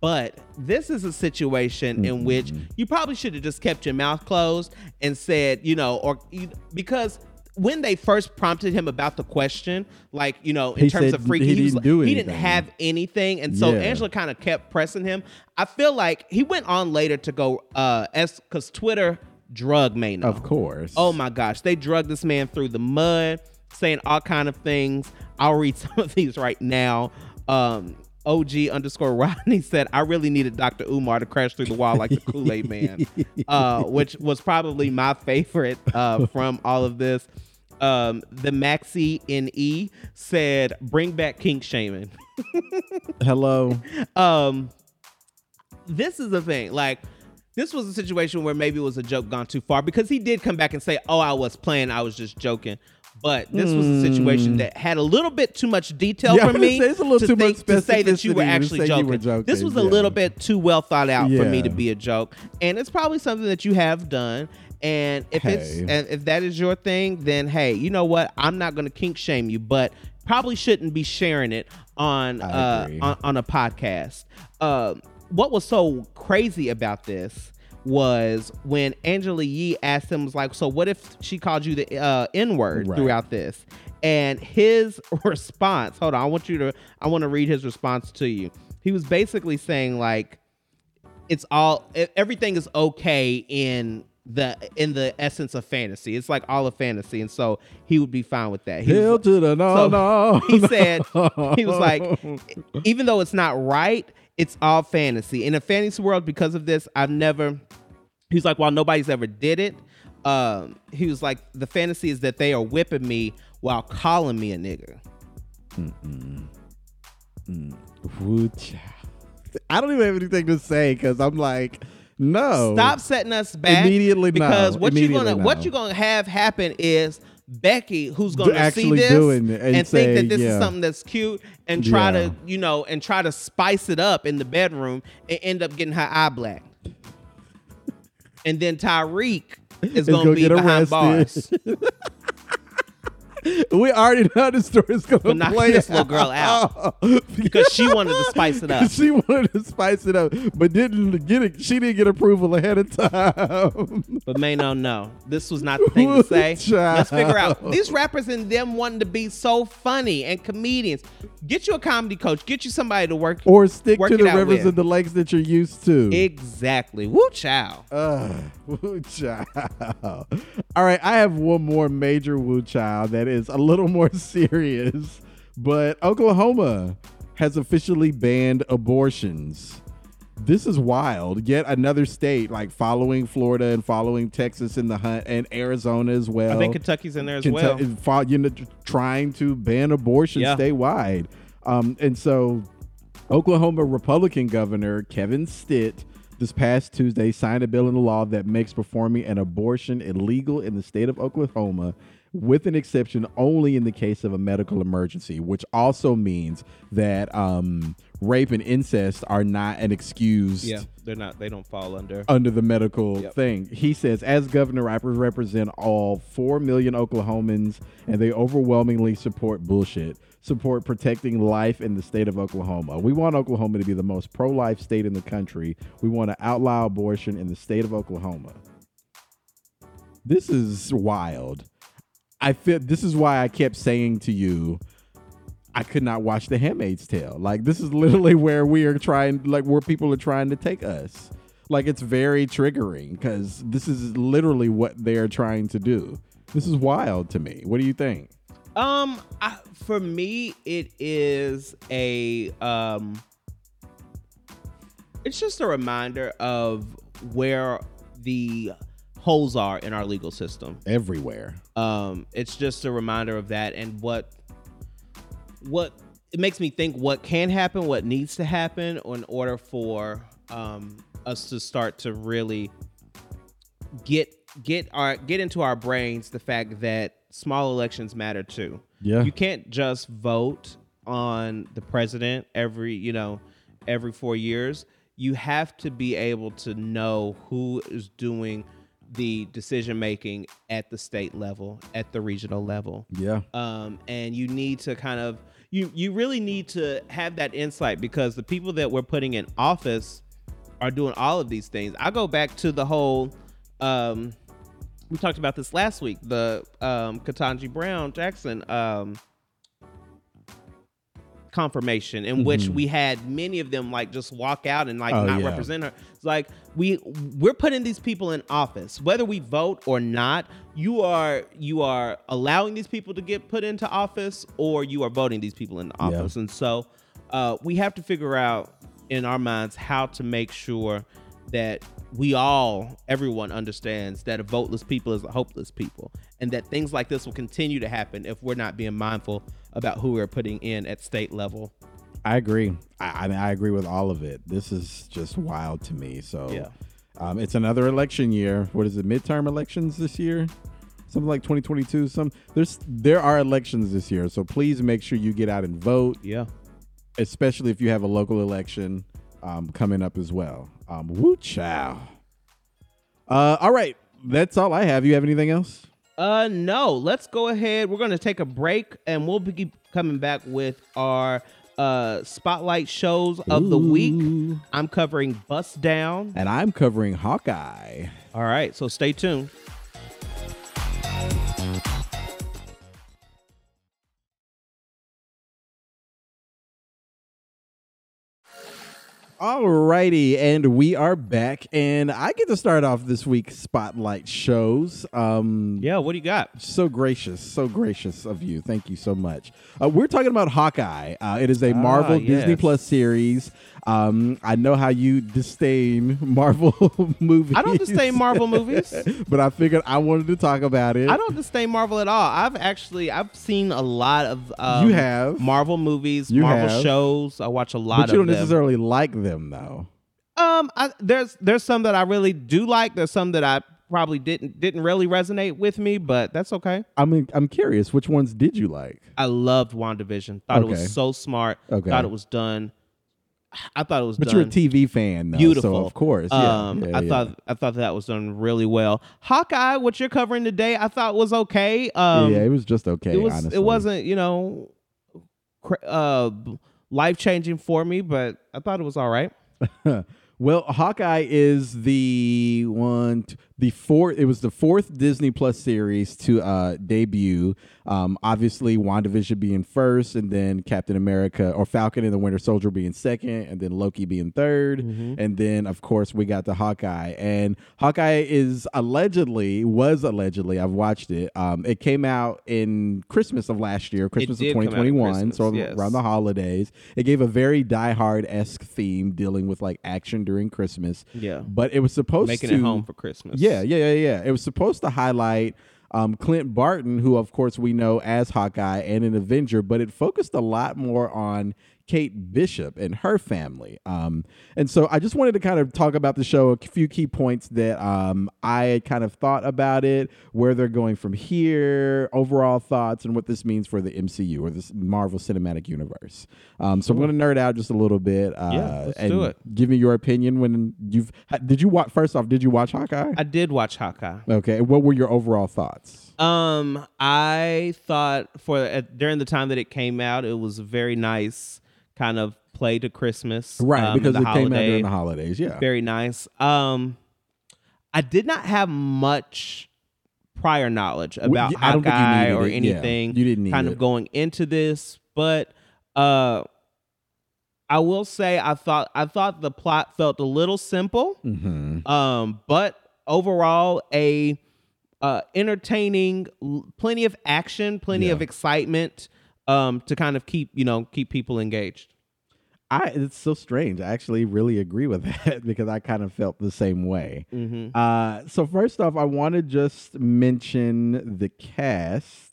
But this is a situation in which you probably should have just kept your mouth closed and said, you know, or you, because when they first prompted him about the question, like you know, in He terms of freaky, he he, didn't like- he didn't have anything, and so Yeah. Angela kind of kept pressing him. I feel like he went on later to go uh as because Twitter drug Mano. Of course. Oh my gosh, they drug this man through the mud, saying all kind of things. I'll read some of these right now. Um, OG underscore Rodney said, "I really needed Dr. Umar to crash through the wall like the Kool Aid Man," uh, which was probably my favorite uh, from all of this. Um, the Maxi Ne said, "Bring back kink shaming." Hello. um this is the thing like this was a situation where maybe it was a joke gone too far because he did come back and say oh i was playing i was just joking but this was a situation that had a little bit too much detail Hmm. Yeah, was me it's a little to, too think, much to say that you were actually joking. were joking, This was a little bit too well thought out for me to be a joke, and it's probably something that you have done. And if it's and if that is your thing, then hey, you know what? I'm not going to kink shame you, but probably shouldn't be sharing it on uh, on, on a podcast. Um, what was so crazy about this was when Angela Yee asked him, was like, so what if she called you the uh, N word Right. throughout this? And his response, hold on, I want you to, I want to read his response to you. He was basically saying like, it's all everything is okay in the in the essence of fantasy. It's like all of fantasy, and so he would be fine with that. He was- Hell to the no, so no. he said he was like even though it's not right it's all fantasy in a fantasy world because of this i've never he's like while nobody's ever did it um he was like the fantasy is that they are whipping me while calling me a nigga Woo child. I don't even have anything to say because I'm like, no. stop setting us back Immediately no. because what you're gonna what you're gonna have happen is Becky, who's gonna see this and, and think that this yeah. is something that's cute and try Yeah. to, you know, and try to spice it up in the bedroom and end up getting her eye black. and then Tyreek is gonna gonna be behind bars arrested. we already know the story's gonna knocking play this little girl out because she wanted to spice it up. she wanted to spice it up, but didn't get it. She didn't get approval ahead of time. But may no, no, this was not the thing to say. Child. Let's figure out these rappers and them wanting to be so funny and comedians. Get you a comedy coach. Get you somebody to work or stick work to the rivers with. and the lakes that you're used to. Exactly. Woo chow. Uh, woo child. All right, I have one more major woo child that is a little more serious, but Oklahoma has officially banned abortions. This is wild. Yet another state, like following Florida and following Texas in the hunt, and Arizona as well. I think Kentucky's in there as well. Kentucky, you know, trying to ban abortion Yeah. statewide. Um, and so Oklahoma Republican Governor Kevin Stitt this past Tuesday signed a bill into law that makes performing an abortion illegal in the state of Oklahoma with an exception only in the case of a medical emergency, which also means that um, rape and incest are not an excuse Yeah, they're not. They don't fall under. under the medical Yep. thing. He says, as governor, I represent all 4 million Oklahomans, and they overwhelmingly support bullshit, support protecting life in the state of Oklahoma. We want Oklahoma to be the most pro life state in the country. We want to outlaw abortion in the state of Oklahoma. This is wild. I feel this is why I kept saying to you, I could not watch The Handmaid's Tale. Like this is literally where we are trying, like where people are trying to take us. Like it's very triggering because this is literally what they are trying to do. This is wild to me. What do you think? Um, I, for me, it is a um, it's just a reminder of where the holes are in our legal system. Everywhere. Um, it's just a reminder of that and what what it makes me think what can happen, what needs to happen in order for um, us to start to really get get our get into our brains the fact that small elections matter too. Yeah. You can't just vote on the president every, you know, every 4 years. You have to be able to know who is doing the decision making at the state level, at the regional level Yeah. um, and you need to kind of you you really need to have that insight because the people that we're putting in office are doing all of these things. I go back to the whole um, we talked about this last week, the um, Ketanji Brown Jackson um, confirmation in which we had many of them like just walk out and like Mm-hmm. Oh, not yeah. represent her. It's like we we're putting these people in office, whether we vote or not. You are you are allowing these people to get put into office, or you are voting these people into Yeah. office. And so uh, we have to figure out in our minds how to make sure that we all, everyone understands that a voteless people is a hopeless people, and that things like this will continue to happen if we're not being mindful about who we're putting in at state level. I agree. I, I mean, I agree with all of it. This is just wild to me. So, Yeah. um, it's another election year. What is it? Midterm elections this year? Something like 2022. Some there's there are elections this year. So please make sure you get out and vote, Yeah. especially if you have a local election um, coming up as well. Um, woo chow. Uh, all right, that's all I have. You have anything else? Uh, no. Let's go ahead. We're gonna take a break, and we'll be coming back with our uh spotlight shows of the week. I'm covering Bust Down. And I'm covering Hawkeye. All right, so stay tuned. Alrighty, and we are back, and I get to start off this week's spotlight shows. Um, Yeah, what do you got? so gracious, so gracious of you. Thank you so much. Uh, we're talking about Hawkeye. Uh, it is a Marvel Ah, Disney. Plus series. Um, I know how you disdain Marvel movies. I don't disdain Marvel movies. but I figured I wanted to talk about it. I don't disdain Marvel at all. I've actually I've seen a lot of um, You have. Marvel movies, You Marvel have. shows. I watch a lot but you don't them. necessarily like them, though. Um, I, there's there's some that I really do like. There's some that I probably didn't didn't really resonate with me, but that's okay. I mean, I'm curious, which ones did you like? I loved WandaVision. Thought it Okay. was so smart. Okay. Thought it was done. I thought it was But done. you're a TV fan, though, Beautiful. So of course, yeah, Um, yeah, I yeah. thought I thought that was done really well. Hawkeye, what you're covering today, I thought was okay. Um, yeah, it was just okay. it was honestly. it wasn't you know cra- uh life changing for me, but I thought it was all right. well, Hawkeye is the one, the fourth. It was the fourth Disney Plus series to uh, debut. Um, obviously, WandaVision being first, and then Captain America or Falcon and the Winter Soldier being second, and then Loki being 3rd Mm-hmm. and then of course we got the Hawkeye. And Hawkeye is allegedly was allegedly. I've watched it. Um, it came out in Christmas of last year, Christmas of did come out at 2021, so yes. around the holidays. It gave a very Die Hard esque theme dealing with like action during Christmas. Yeah. But it was supposed Making to it home for Christmas. Yeah, yeah, yeah, yeah. yeah. It was supposed to highlight um, Clint Barton, who of course we know as Hawkeye and an Avenger, but it focused a lot more on Kate Bishop and her family. Um, and so I just wanted to kind of talk about the show, a few key points that um, I kind of thought about it, where they're going from here, overall thoughts, and what this means for the MCU or this Marvel Cinematic Universe. Um, so I'm going to nerd out just a little bit. Uh, Yeah, let's and do it. Give me your opinion when you've did you watch first off, did you watch Hawkeye? I did watch Hawkeye. Okay. What were your overall thoughts? Um, I thought for at, during the time that it came out, it was very nice kind of play to Christmas, Right, um, because the it came out holiday. during the holidays. Yeah. Very nice. Um, I did not have much prior knowledge about I Hawkeye or it. Yeah, anything. you didn't need kind it. of going into this, but uh, I will say I thought I thought the plot felt a little simple. hmm Um, but overall, a uh, entertaining, plenty of action, plenty Yeah. of excitement, um, to kind of keep you know keep people engaged. I it's so strange. I actually really agree with that because I kind of felt the same way. Mm-hmm. Uh, so first off, I want to just mention the cast,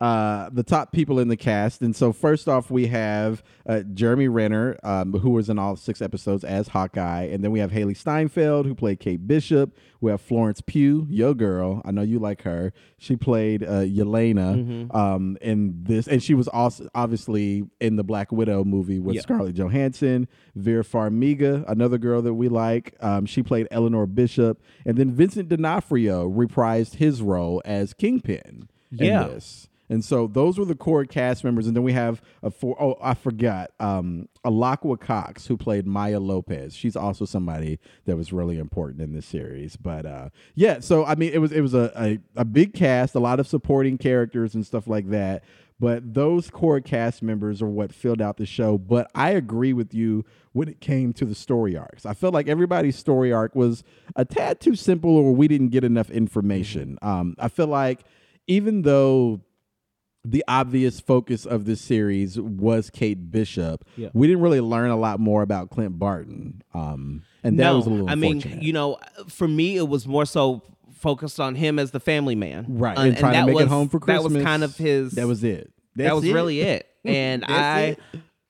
uh, the top people in the cast. And so first off, we have uh, Jeremy Renner, um, who was in all six episodes as Hawkeye, and then we have Hailee Steinfeld, who played Kate Bishop. We have Florence Pugh, your girl. I know you like her. She played uh, Yelena um, in this, and she was also obviously in the Black Widow movie with. Scarlett Johansson. Vera Farmiga, another girl that we like. Um, she played Eleanor Bishop, and then Vincent D'Onofrio reprised his role as Kingpin. in Yeah. this. And so those were the core cast members, and then we have a four oh I forgot um, Alaqua Cox who played Maya Lopez. She's also somebody that was really important in this series. But uh, yeah, so I mean it was it was a, a a big cast, a lot of supporting characters and stuff like that. But those core cast members are what filled out the show. But I agree with you when it came to the story arcs. I felt like everybody's story arc was a tad too simple, or we didn't get enough information. Um, I feel like even though the obvious focus of this series was Kate Bishop, Yeah. we didn't really learn a lot more about Clint Barton. Um, and that no, was a little I mean, you know, for me, it was more so focused on him as the family man, right, Uh, and, trying to make was, it home for Christmas. That was kind of his. That was it. that was it. really it. And I, it.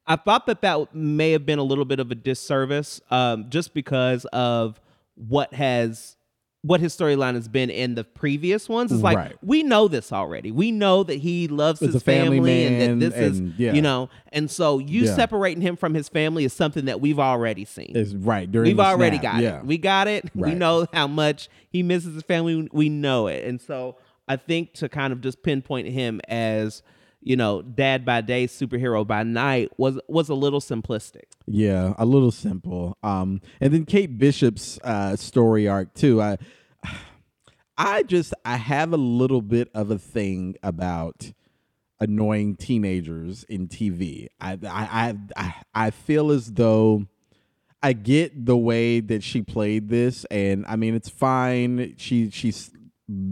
I thought that that may have been a little bit of a disservice, um, just because of what has. What his storyline has been in the previous ones It's like Right. we know this already. We know that he loves Is his family family, and that this and- is, yeah. you know, and so you Yeah. separating him from his family is something that we've already seen. Is right during We've already snap, got yeah. it. We got it. We know how much he misses his family. We know it. And so I think to kind of just pinpoint him as, you know, dad by day, superhero by night was was a little simplistic. Yeah, a little simple. Um, and then Kate Bishop's uh, story arc too. I, I just I have a little bit of a thing about annoying teenagers in TV. I I I I, I feel as though. I get the way that she played this, and I mean it's fine. She she's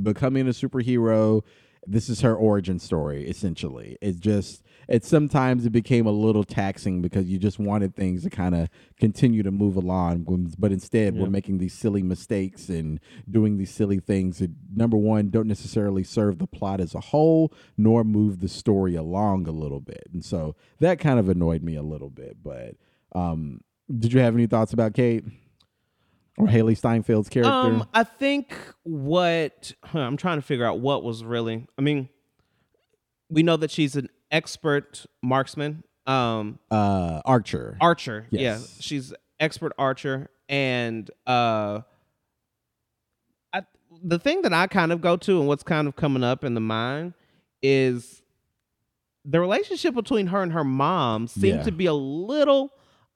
becoming a superhero. This is her origin story, essentially. It's just it sometimes it became a little taxing because you just wanted things to kind of continue to move along, but instead we're making these silly mistakes and doing these silly things that number one don't necessarily serve the plot as a whole, nor move the story along a little bit, and so that kind of annoyed me a little bit. But um, did you have any thoughts about Kate or Hailee Steinfeld's character? Um, I think what huh, I'm trying to figure out what was really. I mean, we know that she's an expert marksman. Um, uh, Archer. archer. Yes. Yeah, she's expert archer, and uh, I the thing that I kind of go to and what's kind of coming up in the mind is the relationship between her and her mom seemed Yeah. to be a little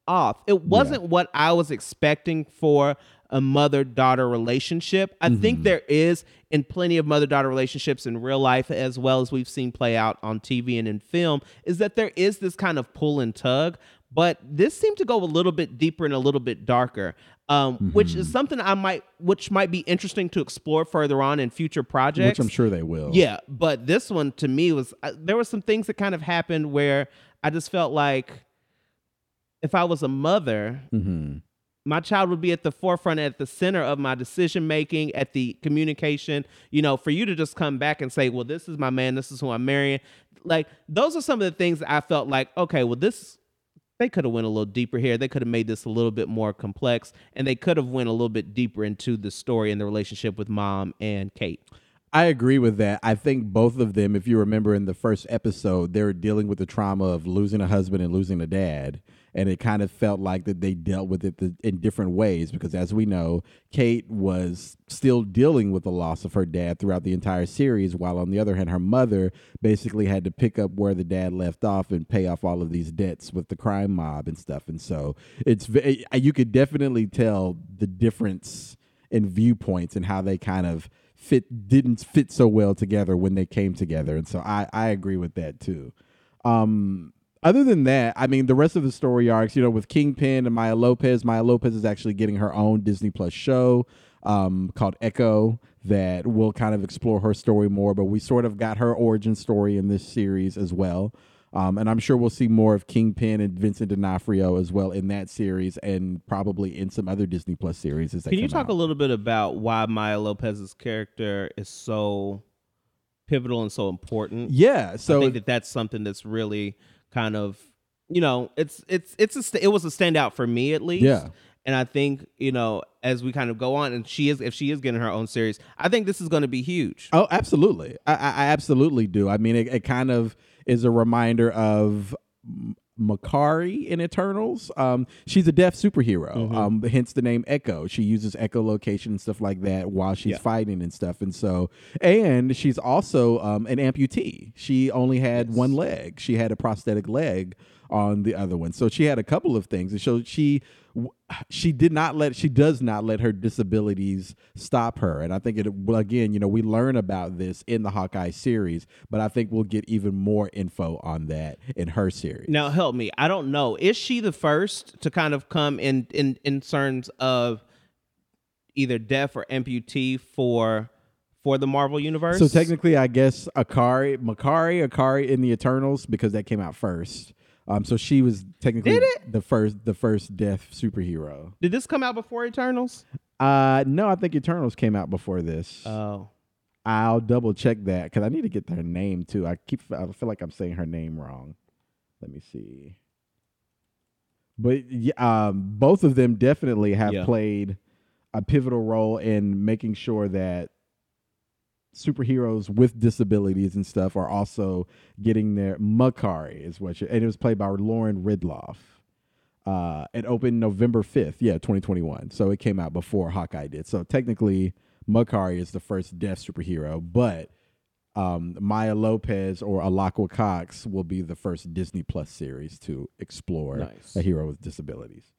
off. It wasn't what I was expecting for a mother daughter relationship. I Mm-hmm. think there is in plenty of mother daughter relationships in real life as well as we've seen play out on TV and in film is that there is this kind of pull and tug, but this seemed to go a little bit deeper and a little bit darker. Um, which Mm-hmm. is something I might which might be interesting to explore further on in future projects. which I'm sure they will. Yeah, but this one to me was uh, there were some things that kind of happened where I just felt like if I was a mother, hmm my child would be at the forefront, at the center of my decision making, at the communication. You know, for you to just come back and say, "Well, this is my man. This is who I'm marrying," like those are some of the things that I felt like, okay, well, this they could have went a little deeper here. They could have made this a little bit more complex, and they could have went a little bit deeper into the story and the relationship with mom and Kate. I agree with that. I think both of them, if you remember in the first episode, they were dealing with the trauma of losing a husband and losing a dad. And it kind of felt like that they dealt with it in different ways because, as we know, Kate was still dealing with the loss of her dad throughout the entire series, while on the other hand, her mother basically had to pick up where the dad left off and pay off all of these debts with the crime mob and stuff. And so it's ve- eh, you could definitely tell the difference in viewpoints and how they kind of fit didn't fit so well together when they came together and so i i agree with that too. Um other than that i mean the rest of the story arcs you know with kingpin and maya lopez maya lopez is actually getting her own disney plus show um called echo that will kind of explore her story more but we sort of got her origin story in this series as well um, and I'm sure we'll see more of Kingpin and Vincent D'Onofrio as well in that series, and probably in some other Disney Plus series. As Can you talk out. a little bit about why Maya Lopez's character is so pivotal and so important? Yeah. I So think that that's something that's really kind of you know it's it's it's a it was a standout for me at least. Yeah. And I think you know as we kind of go on, and she is if she is getting her own series, I think this is going to be huge. Oh, absolutely. I, I I absolutely do. I mean, it, it kind of is a reminder of Makkari in Eternals. Um, she's a deaf superhero. Mm-hmm. Um, hence the name Echo. She uses echolocation and stuff like that while she's Yeah. fighting and stuff. And so, and she's also um, an amputee. She only had one leg. She had a prosthetic leg on the other one. So she had a couple of things. And so she she did not let she does not let her disabilities stop her and i think it well again you know we learn about this in the hawkeye series but i think we'll get even more info on that in her series Now help me. I don't know. Is she the first to kind of come in in in terms of either deaf or amputee for for the Marvel universe? so technically i guess akari makkari akari in the eternals because that came out first um so she was technically the first the first deaf superhero did this come out before Eternals? uh no i think eternals came out before this Oh, I'll double check that because I need to get her name too. I keep I feel like I'm saying her name wrong. Let me see. But yeah, um, both of them definitely have Yeah. played a pivotal role in making sure that superheroes with disabilities and stuff are also getting their Makkari is what she, and it was played by Lauren Ridloff. Uh, it opened November 5th, yeah, 2021. So it came out before Hawkeye did. So technically, Makkari is the first deaf superhero, but um, Maya Lopez or Alaqua Cox will be the first Disney Plus series to explore Nice. a hero with disabilities.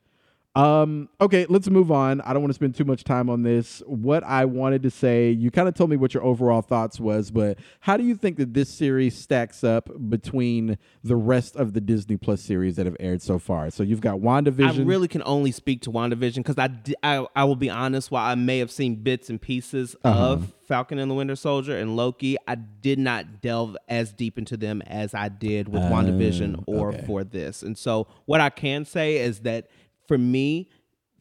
Um, okay, let's move on. I don't want to spend too much time on this. What I wanted to say, you kind of told me what your overall thoughts was, but how do you think that this series stacks up between the rest of the Disney Plus series that have aired so far? So you've got WandaVision. I really can only speak to WandaVision because I, I I will be honest. While I may have seen bits and pieces Uh-huh. of Falcon and the Winter Soldier and Loki, I did not delve as deep into them as I did with WandaVision or okay. for this. And so, what I can say is that for me,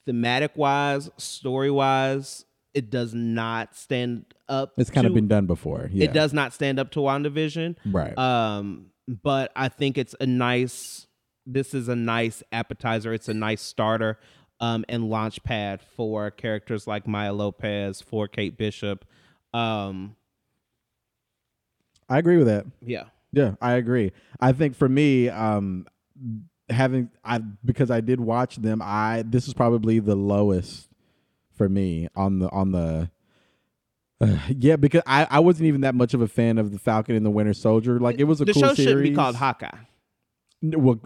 thematic wise, story wise, it does not stand up. it's kind of been done before. Yeah. It does not stand up to WandaVision. Right. Um, but I think it's a nice. This is a nice appetizer. It's a nice starter, um, and launch pad for characters like Maya Lopez, for Kate Bishop. Um, I agree with that. yeah, Yeah, I agree. I think for me, um, having I because I did watch them, I this is probably the lowest for me on the on the. Uh, yeah, because I, I wasn't even that much of a fan of the Falcon and the Winter Soldier. Like it was a the cool show series. shouldn't be called Hawkeye. Well,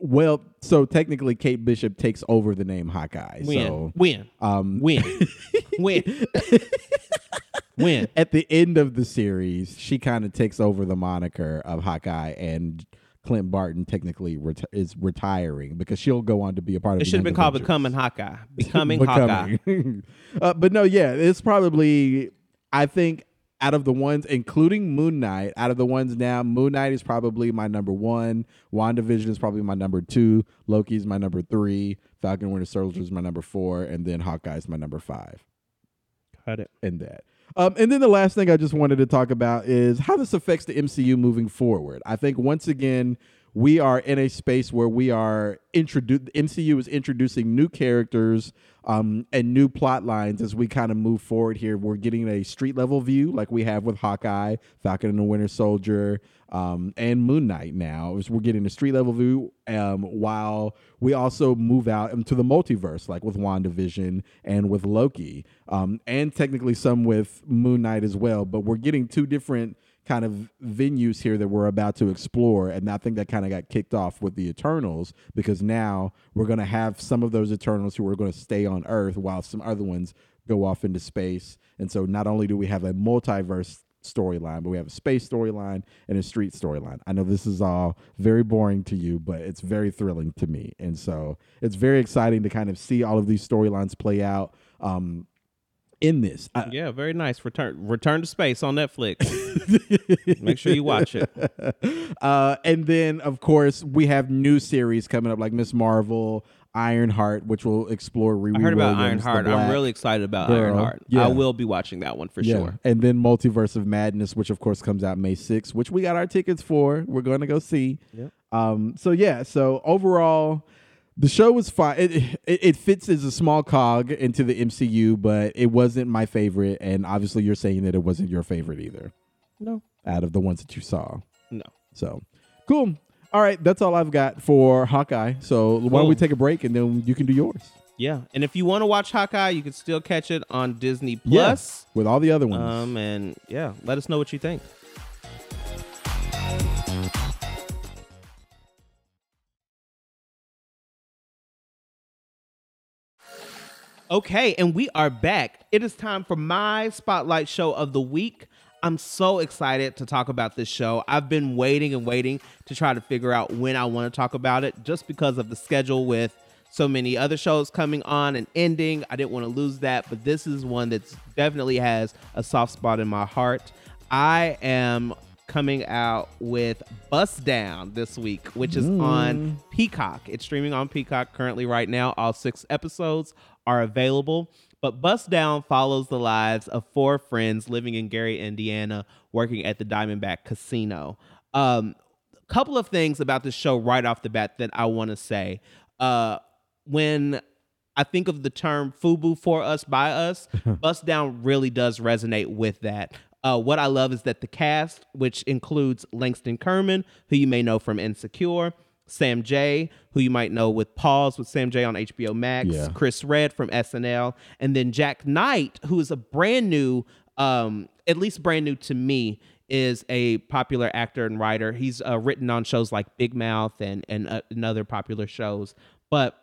well, so technically, Kate Bishop takes over the name Hawkeye. When, So, when, um, when, when, when. at the end of the series, she kind of takes over the moniker of Hawkeye, and Clint Barton technically reti- is retiring because she'll go on to be a part of. The It should have been called Avengers. Becoming Hawkeye. Becoming, Hawkeye. Uh, but no, yeah, it's probably. I think out of the ones, including Moon Knight, out of the ones now, Moon Knight is probably my number one. WandaVision is probably my number two. Loki's my number three. Falcon Winter Soldier is my number four, and then Hawkeye is my number five Cut it. in that. Um, and then the last thing I just wanted to talk about is how this affects the MCU moving forward. I think once again we are in a space where we are introduce MCU is introducing new characters um, and new plot lines as we kind of move forward here. We're getting a street level view like we have with Hawkeye, Falcon and the Winter Soldier, um, and Moon Knight. Now we're getting a street level view um, while we also move out into the multiverse, like with WandaVision and with Loki, um, and technically some with Moon Knight as well. But we're getting two different kind of venues here that we're about to explore. And I think that kind of got kicked off with the Eternals because now we're going to have some of those Eternals who are going to stay on Earth while some other ones go off into space. And so not only do we have a multiverse storyline, but we have a space storyline and a street storyline. I know this is all very boring to you, but it's very thrilling to me. And so it's very exciting to kind of see all of these storylines play out. Um, in this, I, Yeah, very nice. Return Return to Space on Netflix. Make sure you watch it. uh, and then, of course, we have new series coming up like Ms. Marvel, Ironheart, which will explore Riri I heard about Williams, Ironheart. I'm really excited about girl. Ironheart. Yeah. I will be watching that one for Yeah. sure. And then Multiverse of Madness, which of course comes out May 6th, which we got our tickets for. We're going to go see. Yep. Um, so yeah, so overall, the show was fine. It, it it fits as a small cog into the MCU, but it wasn't my favorite. And obviously, you're saying that it wasn't your favorite either No, out of the ones that you saw. no. So cool. All right, that's all I've got for Hawkeye. So why don't we take a break and then you can do yours? Yeah, and if you want to watch Hawkeye, you can still catch it on Disney Plus. Yes, with all the other ones. Um, and yeah, let us know what you think. Okay, and we are back. It is time for my spotlight show of the week. I'm so excited to talk about this show. I've been waiting and waiting to try to figure out when I want to talk about it just because of the schedule with so many other shows coming on and ending. I didn't want to lose that, but this is one that definitely has a soft spot in my heart. I am coming out with Bust Down this week, which is on mm. Peacock. It's streaming on Peacock currently right now. All six episodes are available. But Bust Down follows the lives of four friends living in Gary, Indiana, working at the Diamondback Casino. Um, a couple of things about this show right off the bat that I want to say. Uh, when I think of the term FUBU for us by us, Bust Down really does resonate with that. Uh, what I love is that the cast, which includes Langston Kerman, who you may know from Insecure, Sam J, who you might know with Pause with Sam J on HBO Max, Yeah. Chris Redd from SNL, and then Jak Knight, who is a brand new, um, at least brand new to me, is a popular actor and writer. He's uh, written on shows like Big Mouth and and, uh, and other popular shows, but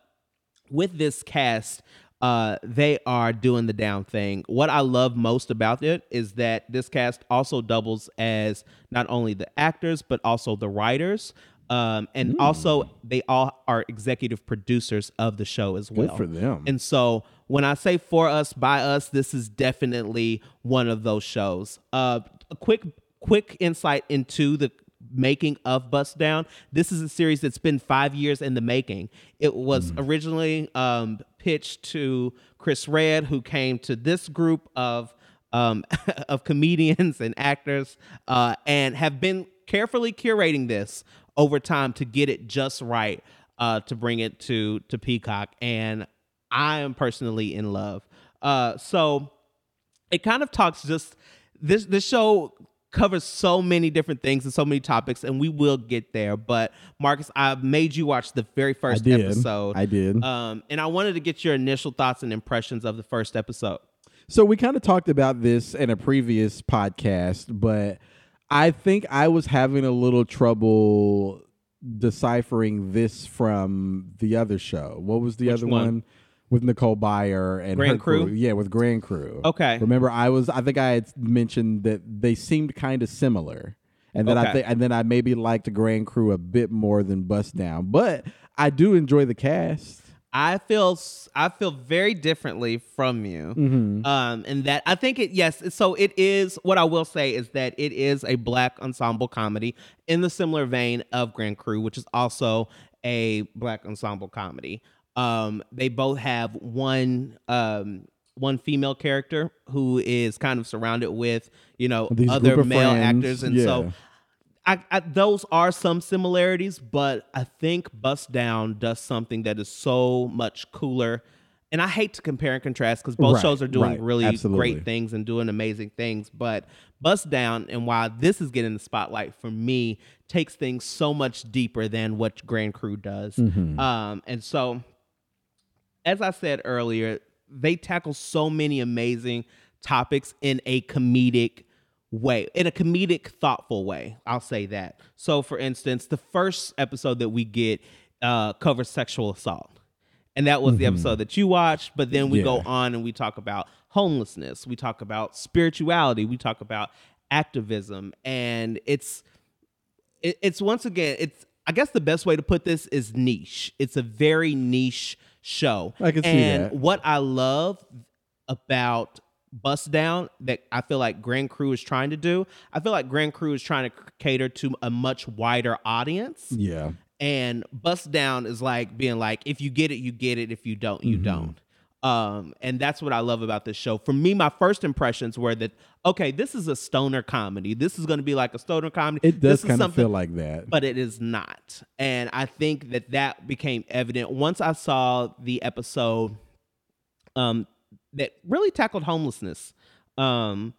with this cast, uh, they are doing the down thing. What I love most about it is that this cast also doubles as not only the actors but also the writers. Um, and also they all are executive producers of the show as well. Good for them. And so when I say for us, by us, this is definitely one of those shows. Uh, a quick, quick insight into the making of Bust Down. This is a series that's been five years in the making. It was originally um, pitched to Chris Redd, who came to this group of um, of comedians and actors, uh, and have been carefully curating this over time to get it just right uh, to bring it to to Peacock. And I am personally in love. Uh, so it kind of talks just this this show covers so many different things and so many topics and we will get there but marcus i made you watch the very first did. episode I did. um and i wanted to get your initial thoughts and impressions of the first episode So we kind of talked about this in a previous podcast, but I think I was having a little trouble deciphering this from the other show. What was the Which other one? one? With Nicole Byer and Grand crew. Crew? Yeah, with Grand Crew. Okay. Remember, I was I think I had mentioned that they seemed kind of similar. And then I think and then I maybe liked Grand Crew a bit more than Bust Down. But I do enjoy the cast. I feel I feel very differently from you. Mm-hmm. Um, and that I think it yes, so it is what I will say is that it is a black ensemble comedy in the similar vein of Grand Crew, which is also a black ensemble comedy. Um, they both have one um one female character who is kind of surrounded with, you know, These other male friends, actors. And yeah. so I, I those are some similarities, but I think Bust Down does something that is so much cooler. And I hate to compare and contrast because both Right, shows are doing right, really absolutely. great things and doing amazing things. But Bust Down and why this is getting the spotlight for me takes things so much deeper than what Grand Crew does. Mm-hmm. Um, and so as I said earlier, they tackle so many amazing topics in a comedic way, in a comedic, thoughtful way. I'll say that. So, for instance, the first episode that we get uh, covers sexual assault. And that was the episode that you watched. But then we go Mm-hmm. On and we talk about homelessness, we talk about spirituality, we talk about activism. And it's it, it's once again it's i guess the best way to put this is niche it's a very niche show I can see that. what i love about bust down that i feel like grand crew is trying to do i feel like grand crew is trying to cater to a much wider audience. Yeah. and bust down is like being like if you get it you get it. If you don't you Mm-hmm. don't. Um and that's what i love about this show. For me my first impressions were that okay this is a stoner comedy. This is going to be like a stoner comedy. It does kind of feel like that. but it is not. And i think that that became evident once i saw the episode um that really tackled homelessness. Um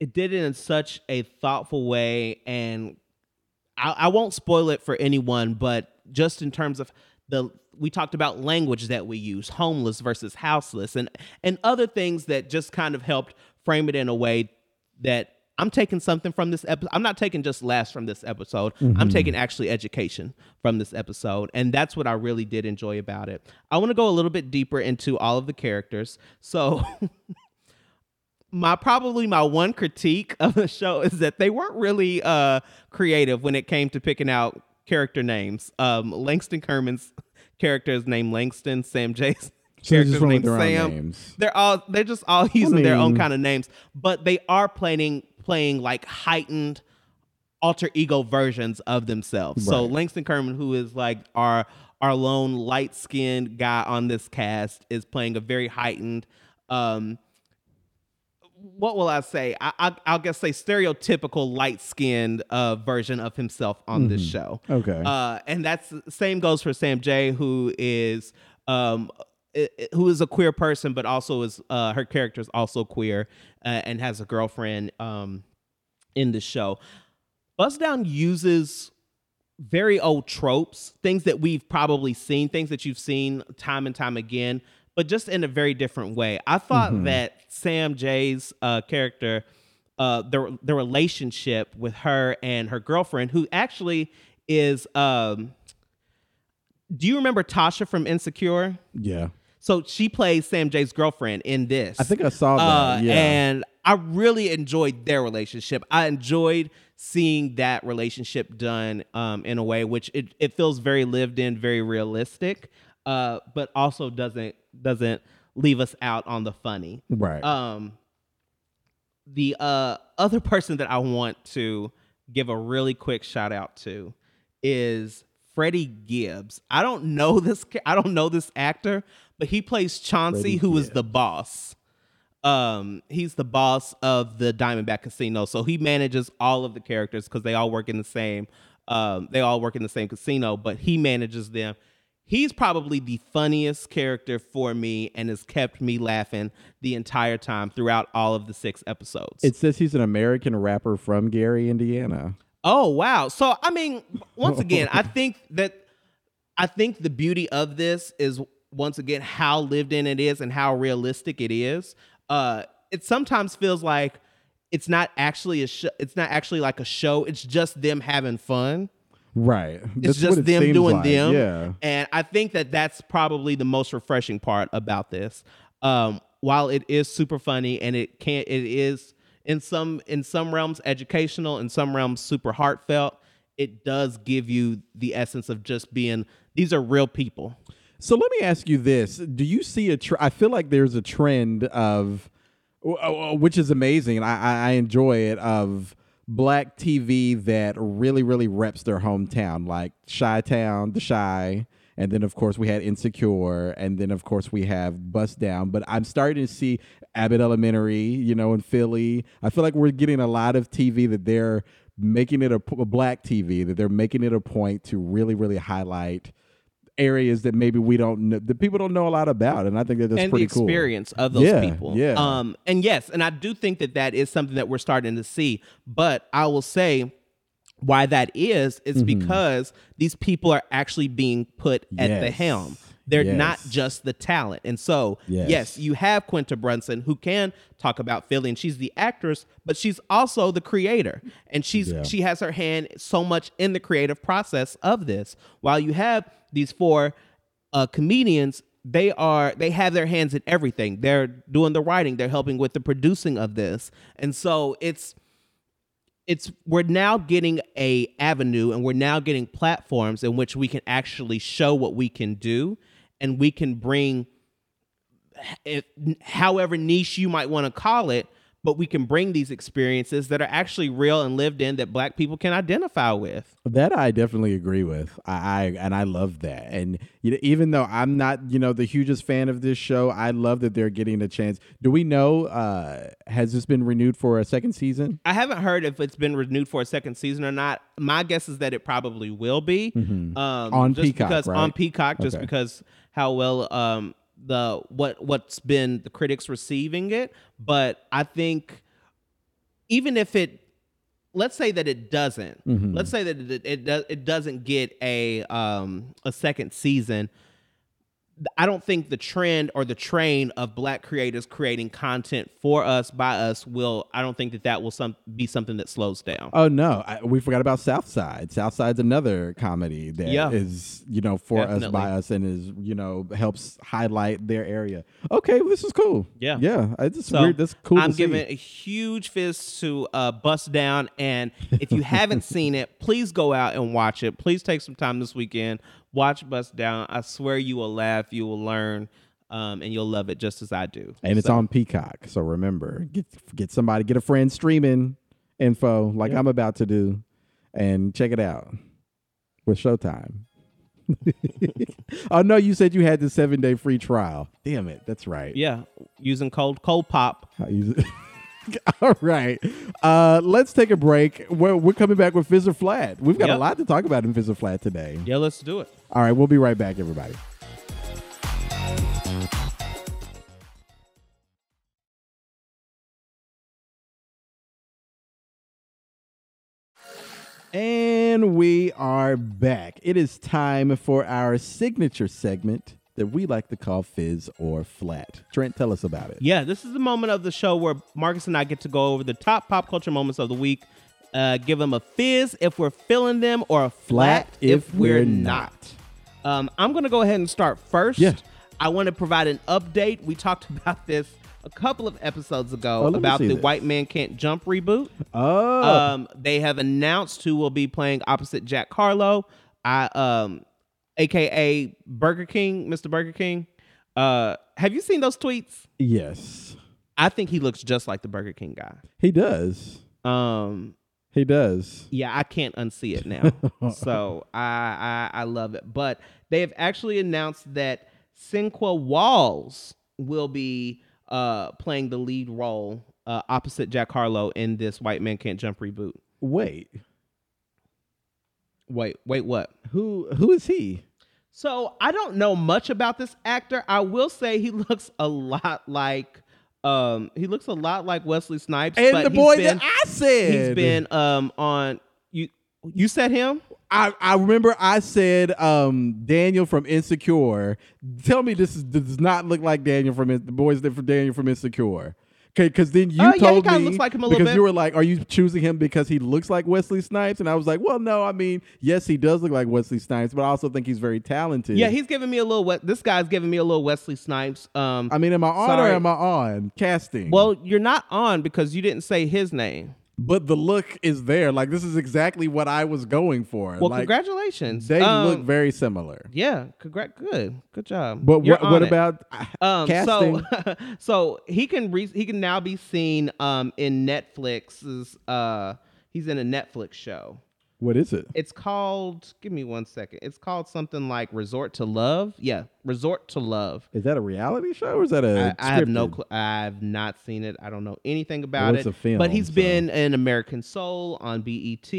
it did it in such a thoughtful way and I, I won't spoil it for anyone, but just in terms of the we talked about language that we use, homeless versus houseless, and and other things that just kind of helped frame it in a way that I'm taking something from this episode. I'm not taking just laughs from this episode. I'm taking actually education from this episode. And that's what I really did enjoy about it. I want to go a little bit deeper into all of the characters. So my probably my one critique of the show is that they weren't really uh creative when it came to picking out character names. Um Langston Kerman's character is named Langston, Sam they character's just went with named Sam. names. They're all they're just all using their own kind of names, but they are playing playing like heightened alter ego versions of themselves. So Langston Kerman, who is like our our lone light skinned guy on this cast, is playing a very heightened um what will I say? I, I I'll guess say stereotypical light skinned uh version of himself on this show. Okay. Uh, and that's same goes for Sam J, who is um who is a queer person, but also is uh her character is also queer uh, and has a girlfriend um in the show. Bust Down uses very old tropes, things that we've probably seen, things that you've seen time and time again, but just in a very different way. I thought that Sam J's uh, character, uh, the the relationship with her and her girlfriend, who actually is, um, do you remember Tasha from Insecure? yeah. So she plays Sam J's girlfriend in this. I think I saw that. Uh, yeah. And I really enjoyed their relationship. I enjoyed seeing that relationship done um, in a way which it, it feels very lived in, very realistic, uh, but also doesn't doesn't leave us out on the funny. right. Um, the uh, other person that I want to give a really quick shout out to is Freddie Gibbs. I don't know this. I don't know this actor, but he plays Chauncey, Freddie who is the boss. Um, he's the boss of the Diamondback Casino, so he manages all of the characters because they all work in the same. Um, they all work in the same casino, but he manages them. He's probably the funniest character for me and has kept me laughing the entire time throughout all of the six episodes. it says he's an American rapper from Gary, Indiana. Oh wow! So I mean, once again, I think that I think the beauty of this is once again how lived in it is and how realistic it is. Uh, it sometimes feels like it's not actually a show. It's not actually like a show. It's just them having fun. Right. It's That's just it them doing like. them. Yeah. And I think that that's probably the most refreshing part about this. Um, while it is super funny and it can't, it is in some in some realms educational, in some realms super heartfelt. It does give you the essence of just being. These are real people. So let me ask you this: Do you see a? Tr- I feel like there's a trend of, uh, which is amazing, and I, I enjoy it of black TV that really really reps their hometown, like Chi Town, The Chi, and then of course we had Insecure, and then of course we have Bust Down. But I'm starting to see Abbott Elementary, you know, in Philly. I feel like we're getting a lot of TV that they're making it a black TV that they're making it a point to really really highlight areas that maybe we don't know that people don't know a lot about and i think that that's and the pretty cool experience of those Yeah, people. yeah. Um, and yes, and I do think that that is something that we're starting to see. But I will say why that is is Mm-hmm. because these people are actually being put at the helm. They're not just the talent. And so, Yes. yes, you have Quinta Brunson who can talk about Philly and she's the actress, but she's also the creator. And she's Yeah. she has her hand so much in the creative process of this. While you have these four uh, comedians, they are they have their hands in everything. They're doing the writing, they're helping with the producing of this. And so it's it's we're now getting a avenue and we're now getting platforms in which we can actually show what we can do and we can bring however niche you might want to call it but we can bring these experiences that are actually real and lived in that black people can identify with that i definitely agree with i, I and i love that and you know, even though i'm not you know the hugest fan of this show i love that they're getting a chance do we know uh has this been renewed for a second season I haven't heard if it's been renewed for a second season or not. My guess is that it probably will be um, On just Peacock, because right? on Peacock, just Okay. because how well um, the what what's been the critics receiving it. But I think even if it let's say that it doesn't. Let's say that it it, it doesn't get a um a second season. I don't think the trend or the train of black creators creating content for us by us will. I don't think that that will some be something that slows down. Oh no, I, we forgot about Southside. Southside's another comedy that is Yeah. you know for us by us and is you know helps highlight their area. Okay, well, this is cool. Yeah. yeah, it's just So weird. That's cool. I'm to see. giving a huge fist to uh, Bust Down, and if you haven't seen it, please go out and watch it. Please take some time this weekend. Watch Bust Down. I swear you will laugh, you will learn, um, and you'll love it just as I do. and it's on Peacock. So remember, get get somebody, get a friend streaming info like I'm about to do, and check it out with Showtime. oh no, you said you had the seven day free trial. Damn it, that's right. Yeah, using cold cold pop. All right. Uh, let's take a break. We're, we're coming back with Fizz or Flat. We've got a lot to talk about in Fizz or Flat today. Yeah, let's do it. All right, we'll be right back, everybody. And we are back. It is time for our signature segment that we like to call Fizz or Flat. Trent, tell us about it. Yeah, this is the moment of the show where Marcus and I get to go over the top pop culture moments of the week. Uh, give them a fizz if we're feeling them, or a flat, if, we're, not. Um, I'm going to go ahead and start first. Yeah. I want to provide an update. We talked about this a couple of episodes ago Oh, about the this. White Man Can't Jump reboot. Oh, Um, they have announced who will be playing opposite Jack Harlow, I um, aka Burger King, Mr. Burger King. Uh, have you seen those tweets? yes. I think he looks just like the Burger King guy. He does. Um, He does. yeah, I can't unsee it now. so I, I I love it. But they have actually announced that Sinqua Walls will be uh playing the lead role uh, opposite Jack Harlow in this White Man Can't Jump reboot. Wait, Wait, wait, what? who who is he? So I don't know much about this actor. I will say he looks a lot like um he looks a lot like Wesley Snipes. And the boy been, that I said he's been um on you you said him? I, I remember I said um, Daniel from Insecure. Tell me this is, does not look like Daniel from In- the boys that from Daniel from Insecure. Okay, because then you Oh, yeah, he told me looks like him a little because bit. you were like, "Are you choosing him because he looks like Wesley Snipes?" And I was like, "Well, no. I mean, yes, he does look like Wesley Snipes, but I also think he's very talented." Yeah, he's giving me a little we- this guy's giving me a little Wesley Snipes. Um I mean, am I on Sorry. or am I on casting? well, you're not on because you didn't say his name. But the look is there. Like this is exactly what I was going for. Well, like, congratulations. They Um, look very similar. Yeah, congrat good. Good job. But You're what, it. about uh, Um, casting? so so he can re- he can now be seen um in Netflix's uh he's in a Netflix show. What is it? It's called give me one second. It's called something like Resort to Love. Yeah, Resort to Love. Is that a reality show or is that a? I, I have no clue. I've not seen it. I don't know anything about it's it. It's a film, but he's so- been in American Soul on BET.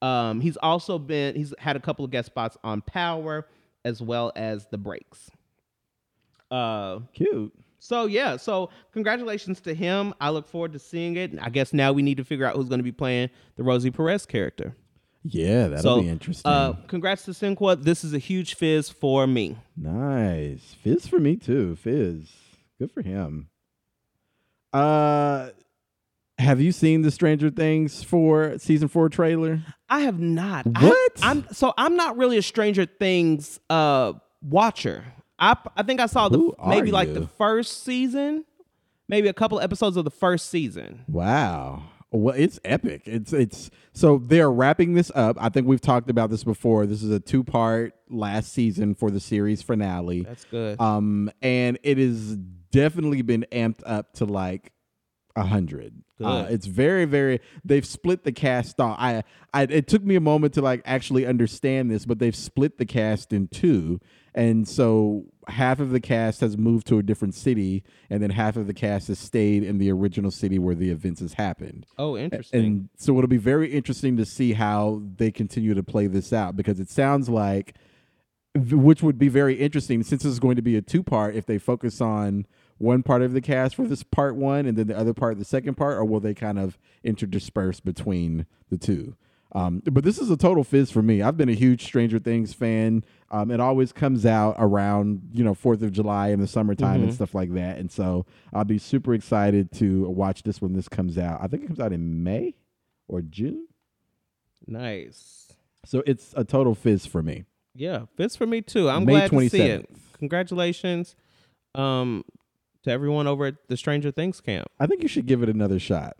Um, he's also been he's had a couple of guest spots on Power as well as The Breaks. Uh, Cute. so yeah, so congratulations to him. I look forward to seeing it. I guess now we need to figure out who's going to be playing the Rosie Perez character. Yeah, that'll so, be interesting. Uh, congrats to Sinqua. This is a huge fizz for me. nice. Fizz for me too. Fizz. Good for him. Uh have you seen the Stranger Things for season four trailer? I have not. What? I, am so I'm not really a Stranger Things uh watcher. I I think I saw the Who maybe like you? the first season, maybe a couple episodes of the first season. Wow. Well, it's epic. It's it's so they're wrapping this up. I think we've talked about this before. This is a two part last season for the series finale. That's good. Um, and it has definitely been amped up to like a hundred. Uh, it's very, very. They've split the cast off. I, I, it took me a moment to like actually understand this, but they've split the cast in two, and so half of the cast has moved to a different city, and then half of the cast has stayed in the original city where the events has happened. oh, interesting. And so it'll be very interesting to see how they continue to play this out because it sounds like, which would be very interesting since this is going to be a two part if they focus on one part of the cast for this part one and then the other part the second part, or will they kind of interdisperse between the two? Um, but this is a total fizz for me. I've been a huge Stranger Things fan. Um, it always comes out around you know Fourth of July in the summertime and stuff like that, and so I'll be super excited to watch this when this comes out. I think it comes out in May or June, Nice. so it's a total fizz for me. Yeah, fizz for me too. I'm May glad to see it. Congratulations, um, to everyone over at the Stranger Things camp. I think you should give it another shot.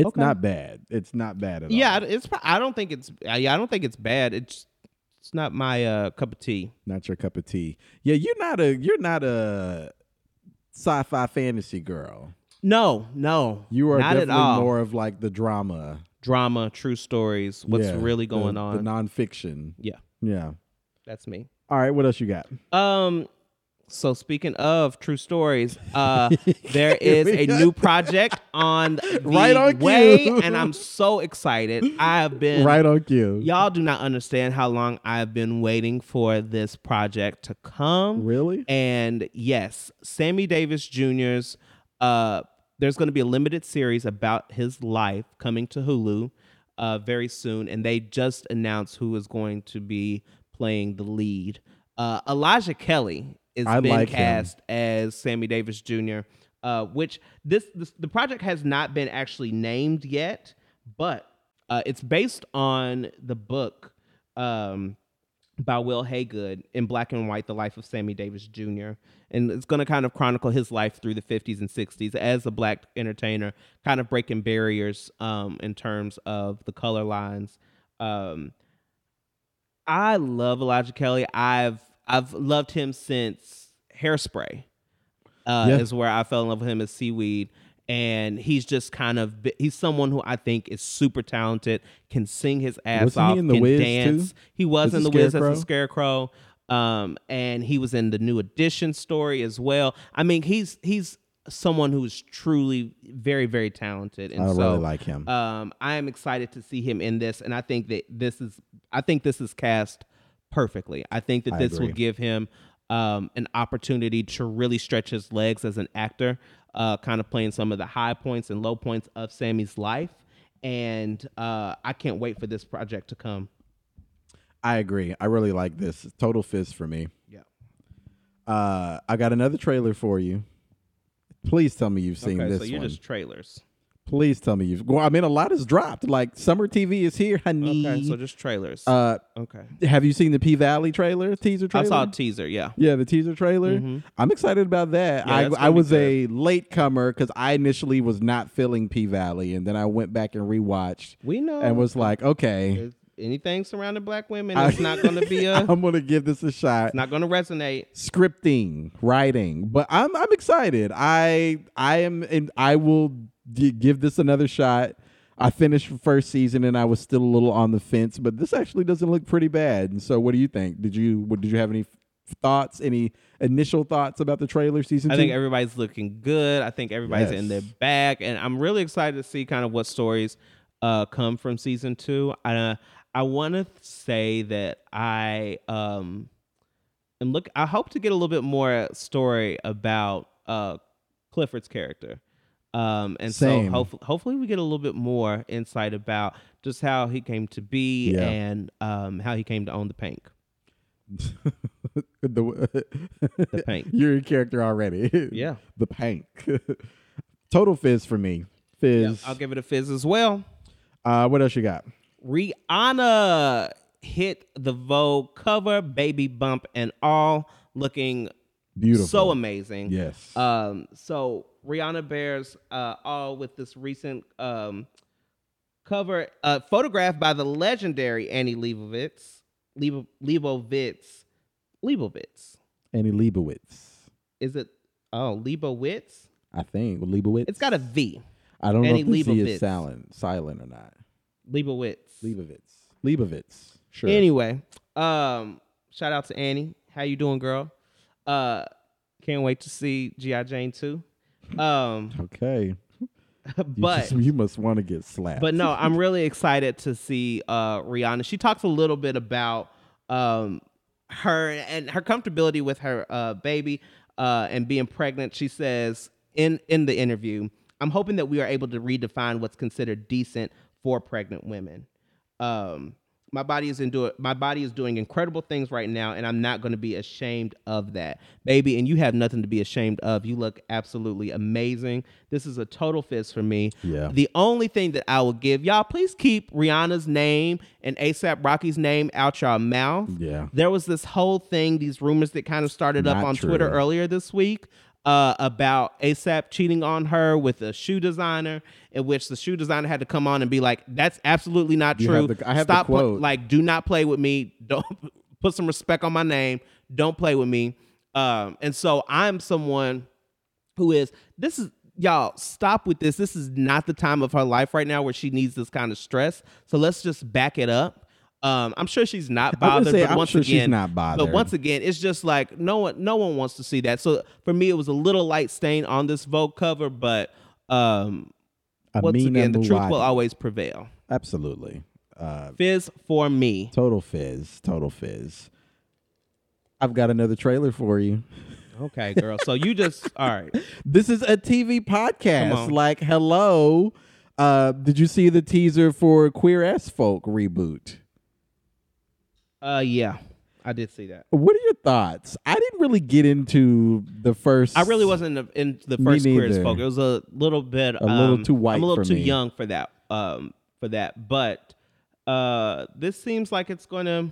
It's Okay. not bad. It's not bad at Yeah, all. it's. I don't think it's. Yeah, I don't think it's bad. It's. It's not my uh, cup of tea. not your cup of tea. Yeah, you're not a you're not a sci-fi fantasy girl. No, no, You are not at definitely all. more of like the drama. drama, true stories. What's Yeah, really going The on? The nonfiction. yeah, Yeah. that's me. All right. What else you got? Um. So speaking of true stories, uh, there is a new project on the Right on cue. way, and I'm so excited. I have been right on cue. Y'all do not understand how long I've been waiting for this project to come. Really? And yes, Sammy Davis Jr.'s uh there's going to be a limited series about his life coming to Hulu uh very soon and they just announced who is going to be playing the lead. Uh Elijah Kelley is I been like him. cast as Sammy Davis Jr. Uh, which this, this the project has not been actually named yet, but uh, it's based on the book um, by Wil Haygood in Black and White: The Life of Sammy Davis Jr. And it's going to kind of chronicle his life through the 50s and 60s as a black entertainer, kind of breaking barriers um, in terms of the color lines. Um, I love Elijah Kelley. I've I've loved him since Hairspray. Uh, Yeah. Is where I fell in love with him as Seaweed, and he's just kind of he's someone who I think is super talented, can sing his ass Wasn't he off, in The can Wiz, dance. too? He was As in the Wiz as a Scarecrow, um, and he was in the New Edition story as well. I mean, he's he's someone who's truly very very talented, and I so really like him. um, I am excited to see him in this, and I think that this is I think this is cast perfectly. I think that I this agree. will give him um, an opportunity to really stretch his legs as an actor, uh, kind of playing some of the high points and low points of Sammy's life. And uh, I can't wait for this project to come. I agree. I really like this. Total fizz for me. Yeah. Uh, I got another trailer for you. Please tell me you've seen Okay, this so you're one. just trailers. Please tell me you've. Well, I mean, a lot has dropped. Like summer TV is here, honey. Okay, so just trailers. uh, okay. have you seen the P Valley trailer? Teaser trailer? I saw a teaser. Yeah. Yeah, the teaser trailer. Mhm. I'm excited about that. Yeah, I, I was a late comer because I initially was not feeling P Valley, and then I went back and rewatched We know. and was like, okay, if anything surrounding black women, it's not going to be a. I'm gonna give this a shot. It's not going to resonate. Scripting, writing, but I'm I'm excited. I I am and I will give this another shot. I finished the first season and I was still a little on the fence, but this actually doesn't look pretty bad. And so, what do you think? Did you what, did you have any thoughts? Any initial thoughts about the trailer season I two? think everybody's looking good. I think everybody's in their bag, and I'm really excited to see kind of what stories uh, come from season two. I uh, I want to say that I um and look. I hope to get a little bit more story about uh, Clifford's character. Um, and Same. so hopefully, hopefully we get a little bit more insight about just how he came to be Yeah. and um, how he came to own the Pynk. the, The paint. You're a character already. Yeah. the Pynk. Total fizz for me. Yeah, Fizz. I'll give it a fizz as well. uh, what else you got? Rihanna hit the Vogue cover, baby bump and all, looking Beautiful. so amazing. Yes. Um, so Rihanna bears uh, all with this recent um, cover, uh, photographed by the legendary Annie Leibovitz. Leib- Leibovitz. Leibovitz. Annie Leibovitz. Is it? Oh, Leibovitz. I think Leibovitz. It's got a V. I don't Annie know if the Leibovitz. is silent, silent or not. Leibovitz. Leibovitz. Leibovitz. Sure. Anyway, um, shout out to Annie. How you doing, girl? Uh, can't wait to see GI Jane too. Um, Okay. You, but just- you must want to get slapped. but no, I'm really excited to see uh Rihanna. She talks a little bit about um her and her comfortability with her uh baby. uh, and being pregnant. She says in in the interview, "I'm hoping that we are able to redefine what's considered decent for pregnant women." Um, my body is into my body is doing incredible things right now and i'm not going to be ashamed of that baby and you have nothing to be ashamed of you look absolutely amazing this is a total fizz for me Yeah. the only thing that i will give y'all please keep rihanna's name and asap rocky's name out your mouth Yeah. there was this whole thing these rumors that kind of started up on true. twitter earlier this week uh, about ASAP cheating on her with a shoe designer, in which the shoe designer had to come on and be like, "That's absolutely not You true. have the- I have Stop, pla- quote. like, do not play with me. Don't put some respect on my name. Don't play with me." Um, and so I'm someone who is this is y'all stop with this. This is not the time of her life right now where she needs this kind of stress. So let's just back it up. Um, I'm sure she's not I was gonna bothered, say, but I'm once sure again, she's not bothered. But once again, it's just like no one, no one wants to see that. So for me, it was a little light stain on this Vogue cover, but um, once Amina again, the truth will always prevail. Absolutely. Uh, Fizz for me. total fizz. Total fizz. I've got another trailer for you. Okay, girl. So you just all right. This is a TV podcast. Like, hello. Uh, did you see the teaser for Queer as Folk reboot? Uh, yeah, I did see that. What are your thoughts? I didn't really get into the first. I really wasn't in the, in the first queer as folk. It was a little bit A little um, too white I'm a little too me. young for that. Um, for that, but uh, this seems like it's going to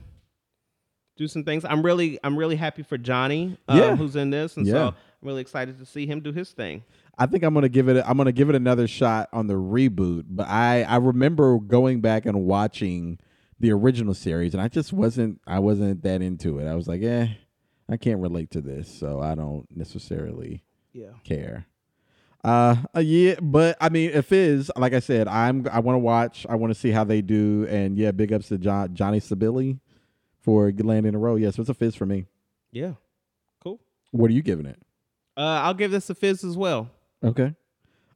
do some things. I'm really I'm really happy for Johnny, uh, Yeah. who's in this, and Yeah. so I'm really excited to see him do his thing. I think I'm gonna give it. I'm gonna give it another shot on the reboot. But I I remember going back and watching the original series, and I just wasn't. I wasn't that into it. I was like, eh, I can't relate to this, so I don't necessarily Yeah. care. Uh, uh, yeah, but I mean, if is like I said, I'm I want to watch. I want to see how they do, and yeah, big ups to John, Johnny Sibilly for landing in a row. Yes, it's a fizz for me. Yeah. Cool. What are you giving it? Uh, I'll give this a fizz as well. Okay.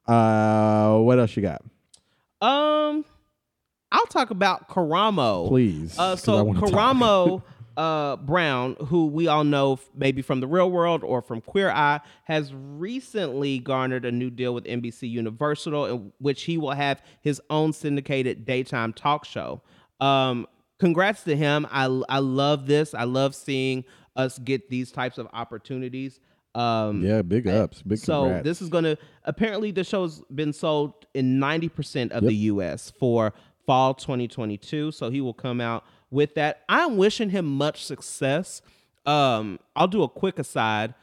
Uh, what else you got? Um, I'll talk about Karamo. Please. Uh, so. Karamo uh, Brown, who we all know maybe from the real world or from Queer Eye, has recently garnered a new deal with NBC Universal, in which he will have his own syndicated daytime talk show. Um, congrats to him. I I love this. I love seeing us get these types of opportunities. Um, Yeah, big ups. Big so congrats. this is going to apparently the show's been sold in 90% of the US for fall 2022, so he will come out with that. I'm wishing him much success. Um I'll do a quick aside.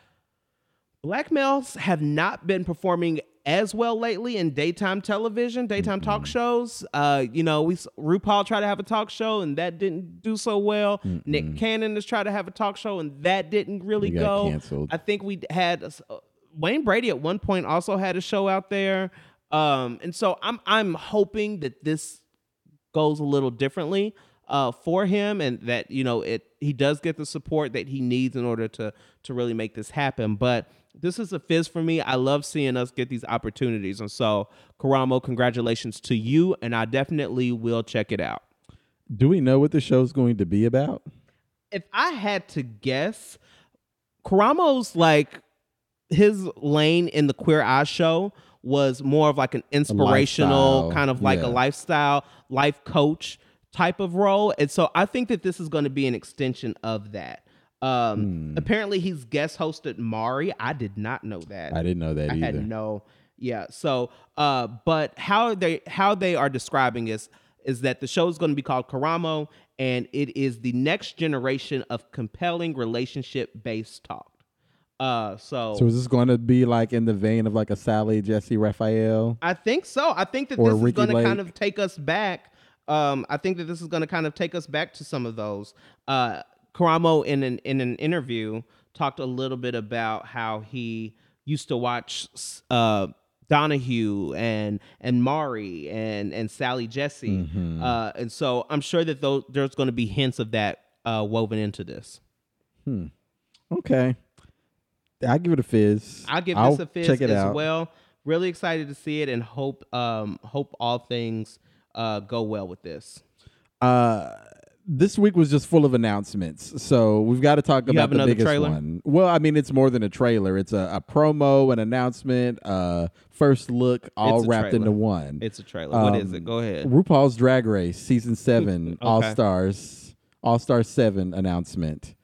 Black males have not been performing as well lately in daytime television, daytime talk shows. Uh, you know, we RuPaul tried to have a talk show and that didn't do so well. Nick Cannon has tried to have a talk show and that didn't really go. canceled. I think we had uh, Wayne Brady at one point also had a show out there. Um, and so I'm I'm hoping that this goes a little differently uh, for him and that you know it he does get the support that he needs in order to to really make this happen. But this is a fizz for me. I love seeing us get these opportunities. And so karamo congratulations to you and i definitely will check it out. Do we know what the show's going to be about? if i had to guess karamo's like his lane in the queer eye show was more of like an inspirational kind of like yeah. a lifestyle life coach type of role and so i think that this is going to be an extension of that Hmm. um apparently he's guest hosted Maury i did not know that I didn't know that I either. had no yeah so uh but how they how they are describing is is that the show is going to be called Karamo and it is the next generation of compelling relationship based talk uh so, so is this going to be like in the vein of like a Sally Jessy Raphael? I think so I think that this is Ricky going to kind of take us back um I think that this is going to kind of take us back to some of those uh Karamo in an in an interview talked a little bit about how he used to watch uh Donahue and and Maury and and Sally Jesse, Mm-hmm. uh, and so I'm sure that those there's going to be hints of that uh, woven into this. Hmm. Okay. I give it a fizz. I'll give I'll this a fizz check it as out. well. Really excited to see it and hope um hope all things uh go well with this. Uh, this week was just full of announcements. So we've got to talk You about the biggest trailer? one. Well, I mean, it's more than a trailer. It's a, a promo, an announcement, uh, first look, all wrapped trailer. into one. It's a trailer. what is Um, it? Go ahead. RuPaul's Drag Race season seven, All Stars, All Star Seven announcement,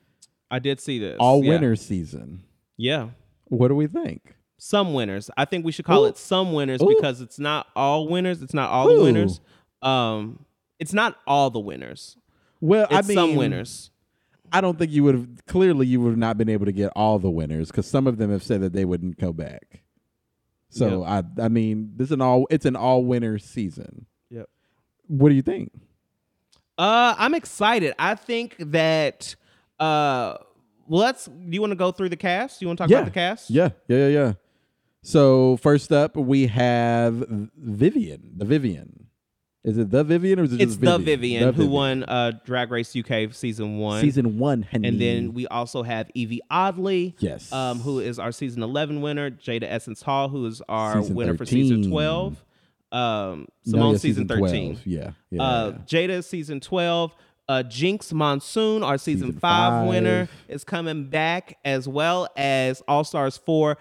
I did see this. all Yeah. winners season. Yeah. What do we think? Some winners. I think we should call Ooh. it some winners Ooh. because it's not all winners. It's not all Ooh. the winners. Um, it's not all the winners. Well, It's I mean, some winners. I don't think you would have. Clearly, you would have not been able to get all the winners because some of them have said that they wouldn't go back. So I, I mean, this is an all. It's an all winners season. Yep. What do you think? Uh, I'm excited. I think that uh, let's. Do you want to go through the cast? You want to talk Yeah. about the cast? Yeah, yeah, yeah, yeah. So first up, we have Vivienne. The Vivienne. Is it the Vivienne or is it It's just the Vivienne? Vivienne, who won uh Drag Race UK season one. season one? Honey. and then we also have Yvie Oddly, yes, um, who is our season 11 winner, Jada Essence Hall, who is our Season winner for season 12, um, No, Symone yeah, season 13. 12. Yeah, yeah. Uh. Jada season 12. Uh, Jinkx Monsoon, our season, Season five, five. winner, is coming back, as well as All Stars 4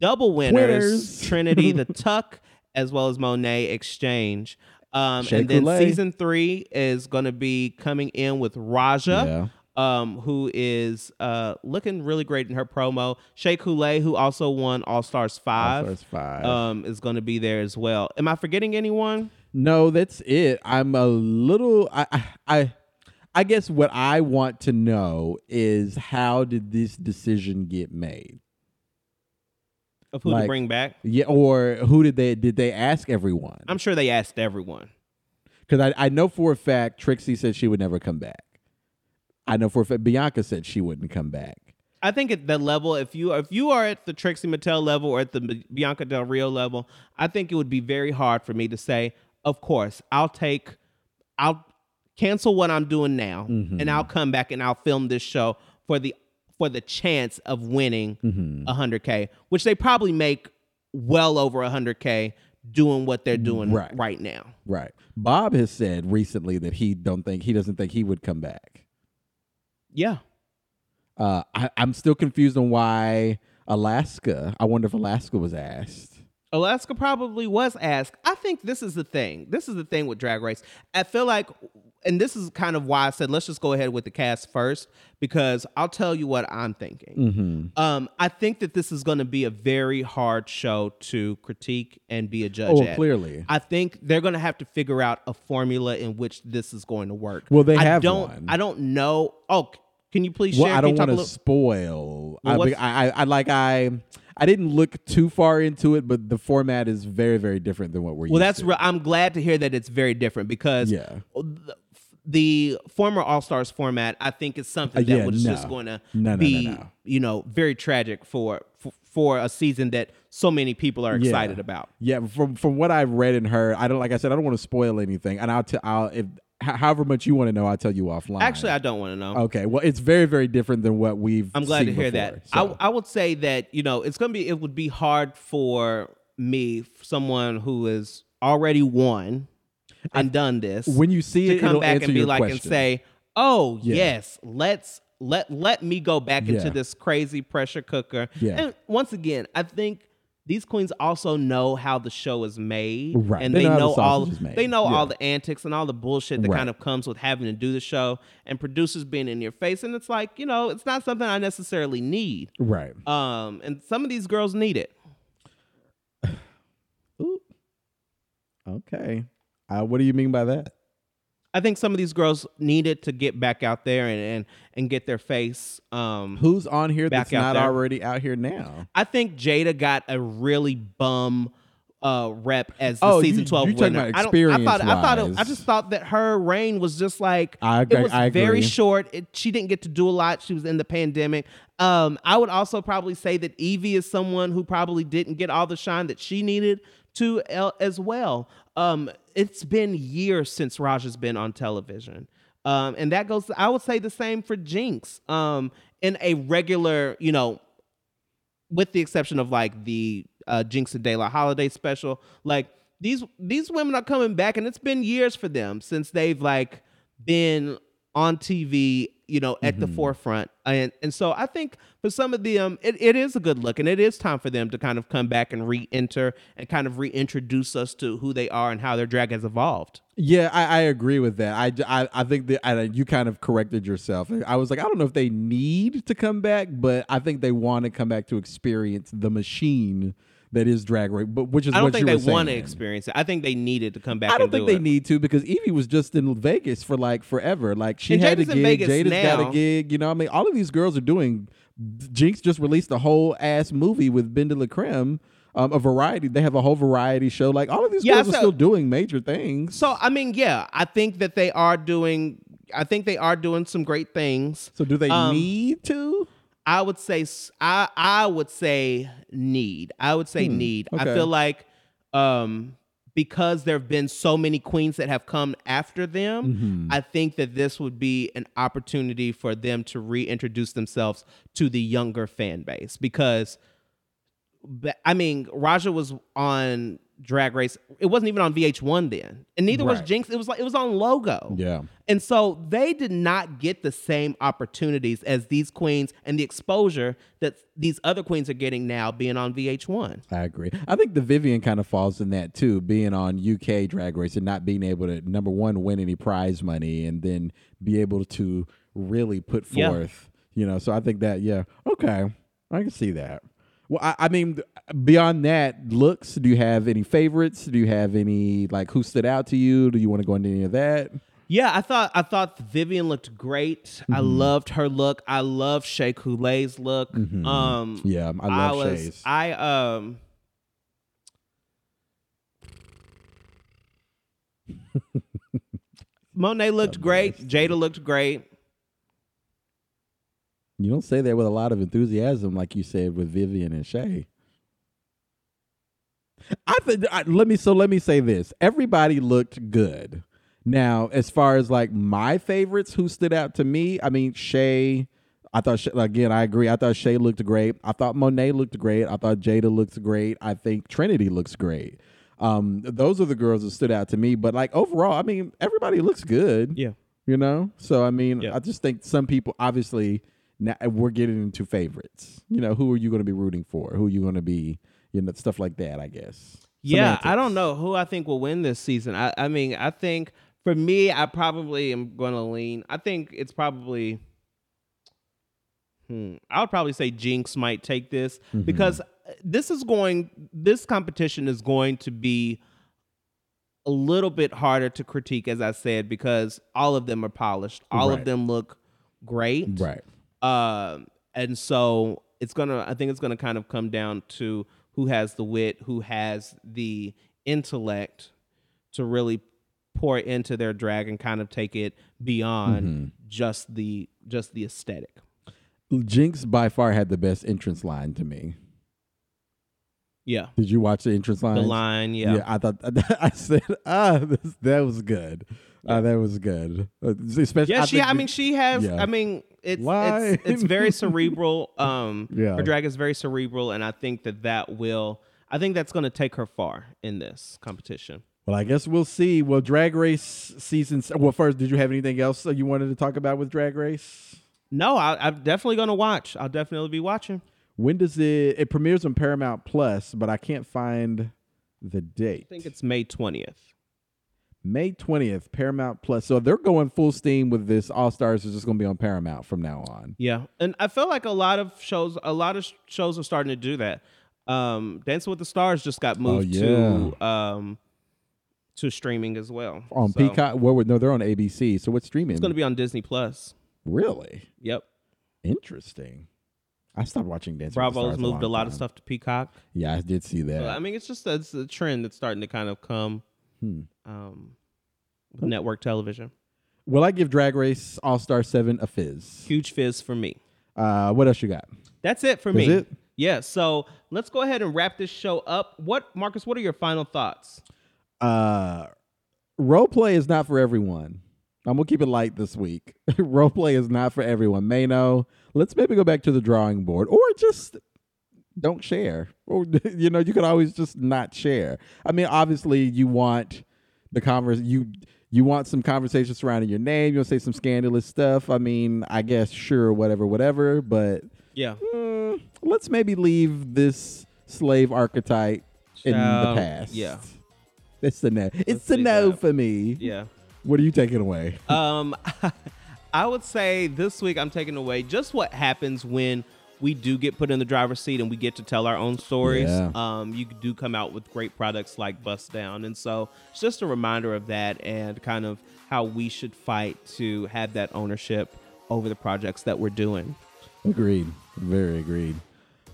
double winners, Winners. Trinity the Tuck, as well as Monét X Change. Um, and then Coulee. season three is going to be coming in with Raja yeah. um, who is uh, looking really great in her promo. Shea Coulee, who also won All Stars Five, All-Stars five. um, is going to be there as well. Am I forgetting anyone? No, that's it. I'm a little. I, I, I, I guess what I want to know is how did this decision get made? Of who to bring back? Yeah, or who did they did they ask everyone? I'm sure they asked everyone. Because I, I know for a fact Trixie said she would never come back. I know for a fact Bianca said she wouldn't come back. I think at the level, if you if you are at the Trixie Mattel level or at the Bianca Del Rio level, I think it would be very hard for me to say, of course, I'll take, I'll cancel what I'm doing now, and I'll come back and I'll film this show for the for the chance of winning Mm-hmm. a 100k, which they probably make well over a 100k doing what they're doing Right. right now. Right. Bob has said recently that he don't think he doesn't think he would come back. Yeah. Uh, I, I'm still confused on why Alaska. I wonder if Alaska was asked. Alaska probably was asked. I think this is the thing. This is the thing with Drag Race. I feel like, and this is kind of why I said let's just go ahead with the cast first because I'll tell you what I'm thinking. Mm-hmm. Um, I think that this is going to be a very hard show to critique and be a judge Oh, at. clearly. I think they're going to have to figure out a formula in which this is going to work. Well, they I have don't. one. I don't know. Oh, can you please Well, share? I don't want to spoil. Well, I, I, I, I like I. I didn't look too far into it, but the format is very, very different than what we're Well, used that's re- I'm glad to hear that it's very different because Yeah. The, former All Stars format, I think, is something Uh, that yeah, was no. just going to No, no, be, you know, very tragic for, for for a season that so many people are Yeah. excited about. Yeah, from from what I've read and heard, I don't like I said I don't want to spoil anything, and I'll tell I'll if however much you want to know, I'll tell you offline. Actually, I don't want to know. okay, well, it's very very different than what we've. I'm glad to hear before, that. so. I, I would say that you know it's gonna be it would be hard for me, someone who has already won and done this, when you see to it, come back and be like and say, "Oh Yeah. yes, let's let let me go back into this crazy pressure cooker." Yeah. And once again, I think these queens also know how the show is made, Right. and They they, know how the all sausage is made. they know Yeah. all the antics and all the bullshit that Right. kind of comes with having to do the show, and producers being in your face, and it's like you know, it's not something I necessarily need. right. Um, and some of these girls need it. Ooh. Okay. Uh, what do you mean by that? I think some of these girls needed to get back out there and and, and get their face. Um, Who's on here that's not there. already out here now? I think Jada got a really bum uh, rep as the Oh, season you- twelve you're talking winner. about I don't. I thought. I thought. It, I just thought that her reign was just like I it was I very short. It, she didn't get to do a lot. She was in the pandemic. Um, I would also probably say that Yvie is someone who probably didn't get all the shine that she needed to el- as well. Um, it's been years since Raj has been on television. Um, and that goes, I would say the same for Jinkx. Um, in a regular, you know, with the exception of like the uh, Jinkx and De La Holiday special, like these these women are coming back, and it's been years for them since they've like been on TV, you know, at the mm-hmm. forefront. And and so I think for some of them, it, it is a good look and it is time for them to kind of come back and re-enter and kind of reintroduce us to who they are and how their drag has evolved. Yeah, I, I agree with that. I, I, I think that I, uh, you kind of corrected yourself. I was like, I don't know if they need to come back, but I think they want to come back to experience the machine that is drag race. But which is I don't what think they want to experience it. I think they needed to come back I don't think do they it. need to because Yvie was just in Vegas for like forever. Like she And had Jada's a gig. Jada's got a gig. You know, I mean, all of these girls are doing. Jinkx just released a whole ass movie with Ben de la Creme. Um, a variety. They have a whole variety show. Like all of these Yeah, girls are still doing major things. So I mean, yeah, I think that they are doing. I think they are doing some great things. So do they Um, need to? I would say I I would say need. I would say need. I feel like um because there have been so many queens that have come after them, I think that this would be an opportunity for them to reintroduce themselves to the younger fan base because I mean, Raja was on Drag Race. It wasn't even on VH1 then, and neither was Jinkx. It was like it was on Logo. Yeah. And so they did not get the same opportunities as these queens and the exposure that these other queens are getting now being on VH1. I agree. I think the Vivienne kind of falls in that too, being on UK Drag Race and not being able to number one win any prize money and then be able to really put Yeah. forth, you know. So I think that yeah, okay, I can see that. Well, I, I mean, beyond that, looks. Do you have any favorites? Do you have any like who stood out to you? Do you want to go into any of that? Yeah, I thought I thought Vivienne looked great. I Mm-hmm. loved her look. I love Shea Coulee's look. Um Yeah, I love I was Shea's. I um Monet looked great. Jada looked great. You don't say that with a lot of enthusiasm, like you said with Vivienne and Shea. I think. Let me. So let me say this. Everybody looked good. Now, as far as like my favorites, who stood out to me? I mean, Shea. I thought Shea, again. I agree. I thought Shea looked great. I thought Monet looked great. I thought Jada looks great. I think Trinity looks great. Um, those are the girls that stood out to me. But like overall, I mean, everybody looks good Yeah. you know so i mean Yeah. i just think some people obviously now we're getting into favorites you know who are you going to be rooting for who are you going to be you know stuff like that i guess Yeah, I don't know who I think will win this season. I, I mean, I think for me, I probably am going to lean. I think it's probably. Hmm, I would probably say Jinkx might take this because this is going. This competition is going to be a little bit harder to critique, as I said, because all of them are polished. All Right. of them look great. right Um, and so it's gonna. I think it's gonna kind of come down to who has the wit, who has the intellect to really pour into their drag and kind of take it beyond just the just the aesthetic. jinkx by far had the best entrance line to me Yeah, did you watch the entrance line the line. Yeah, Yeah, i thought i said ah this, that was good uh, that was good Uh, especially yeah. she. think I mean, she has. Yeah. I mean, it's Why? it's it's very cerebral. Um, Yeah. her drag is very cerebral, and I think that that will. I think that's going to take her far in this competition. well i guess we'll see well drag race season well first did you have anything else that you wanted to talk about with drag race No, I, I'm definitely going to watch. I'll definitely be watching. When does it? It premieres on Paramount Plus, but I can't find the date. I think it's May 20th. May twentieth, Paramount Plus. So they're going full steam with this. All Stars is just going to be on Paramount from now on. Yeah, and I feel like a lot of shows, a lot of sh- shows are starting to do that. Um, Dancing with the Stars just got moved Oh, to um to streaming as well On So, Peacock, well, no, they're on ABC. So what's streaming? It's going to be on Disney Plus. really Yep, interesting. I stopped watching Dancing. with the Bravo's moved a long lot of stuff to Peacock. Yeah, I did see that. So, I mean, it's just it's a trend that's starting to kind of come Hmm. um, with network television. Will I give Drag Race All Star Seven a fizz? Huge fizz for me. Uh, what else you got? That's it for me. it? Yeah. So let's go ahead and wrap this show up. What, Marcus? What are your final thoughts? uh role play is not for everyone. I'm gonna keep it light this week. role play is not for everyone. Mano, let's maybe go back to the drawing board or just don't share. Or you know, you could always just not share. I mean, obviously you want the converse you you want some conversation surrounding your name. You want to say some scandalous stuff. I mean, I guess sure, whatever, whatever. But Yeah. mm, let's maybe leave this slave archetype in the past. yeah. it's the no. It's the no that. for me. Yeah. What are you taking away? Um, I would say this week I'm taking away just what happens when we do get put in the driver's seat and we get to tell our own stories. Yeah. Um, you do come out with great products like Bust Down, and so it's just a reminder of that and kind of how we should fight to have that ownership over the projects that we're doing. Agreed. Very agreed.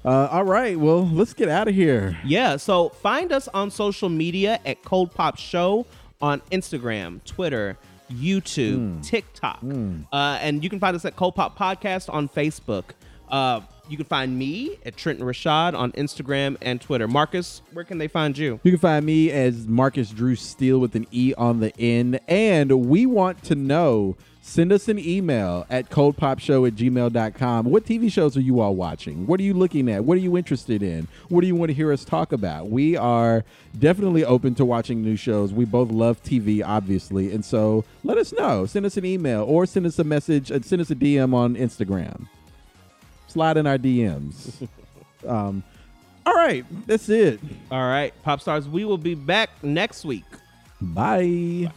Uh, all right. Well, let's get out of here. Yeah, so find us on social media at Cold Pop Show on Instagram, Twitter, YouTube, TikTok. Uh, and you can find us at Cold Pop Podcast on Facebook. Uh, you can find me at Trenton Rashad on Instagram and Twitter. Marcus, where can they find you? You can find me as Marcus Drew Steele with an E on the end. And we want to know. Send us an email at coldpopshow at gmail.com. What TV shows are you all watching? What are you looking at? What are you interested in? What do you want to hear us talk about? We are definitely open to watching new shows. We both love TV, obviously. And so let us know. Send us an email or send us a message, uh, send us a DM on Instagram. Slide in our DMs. um, all right, that's it. All right, Pop Stars, we will be back next week. Bye.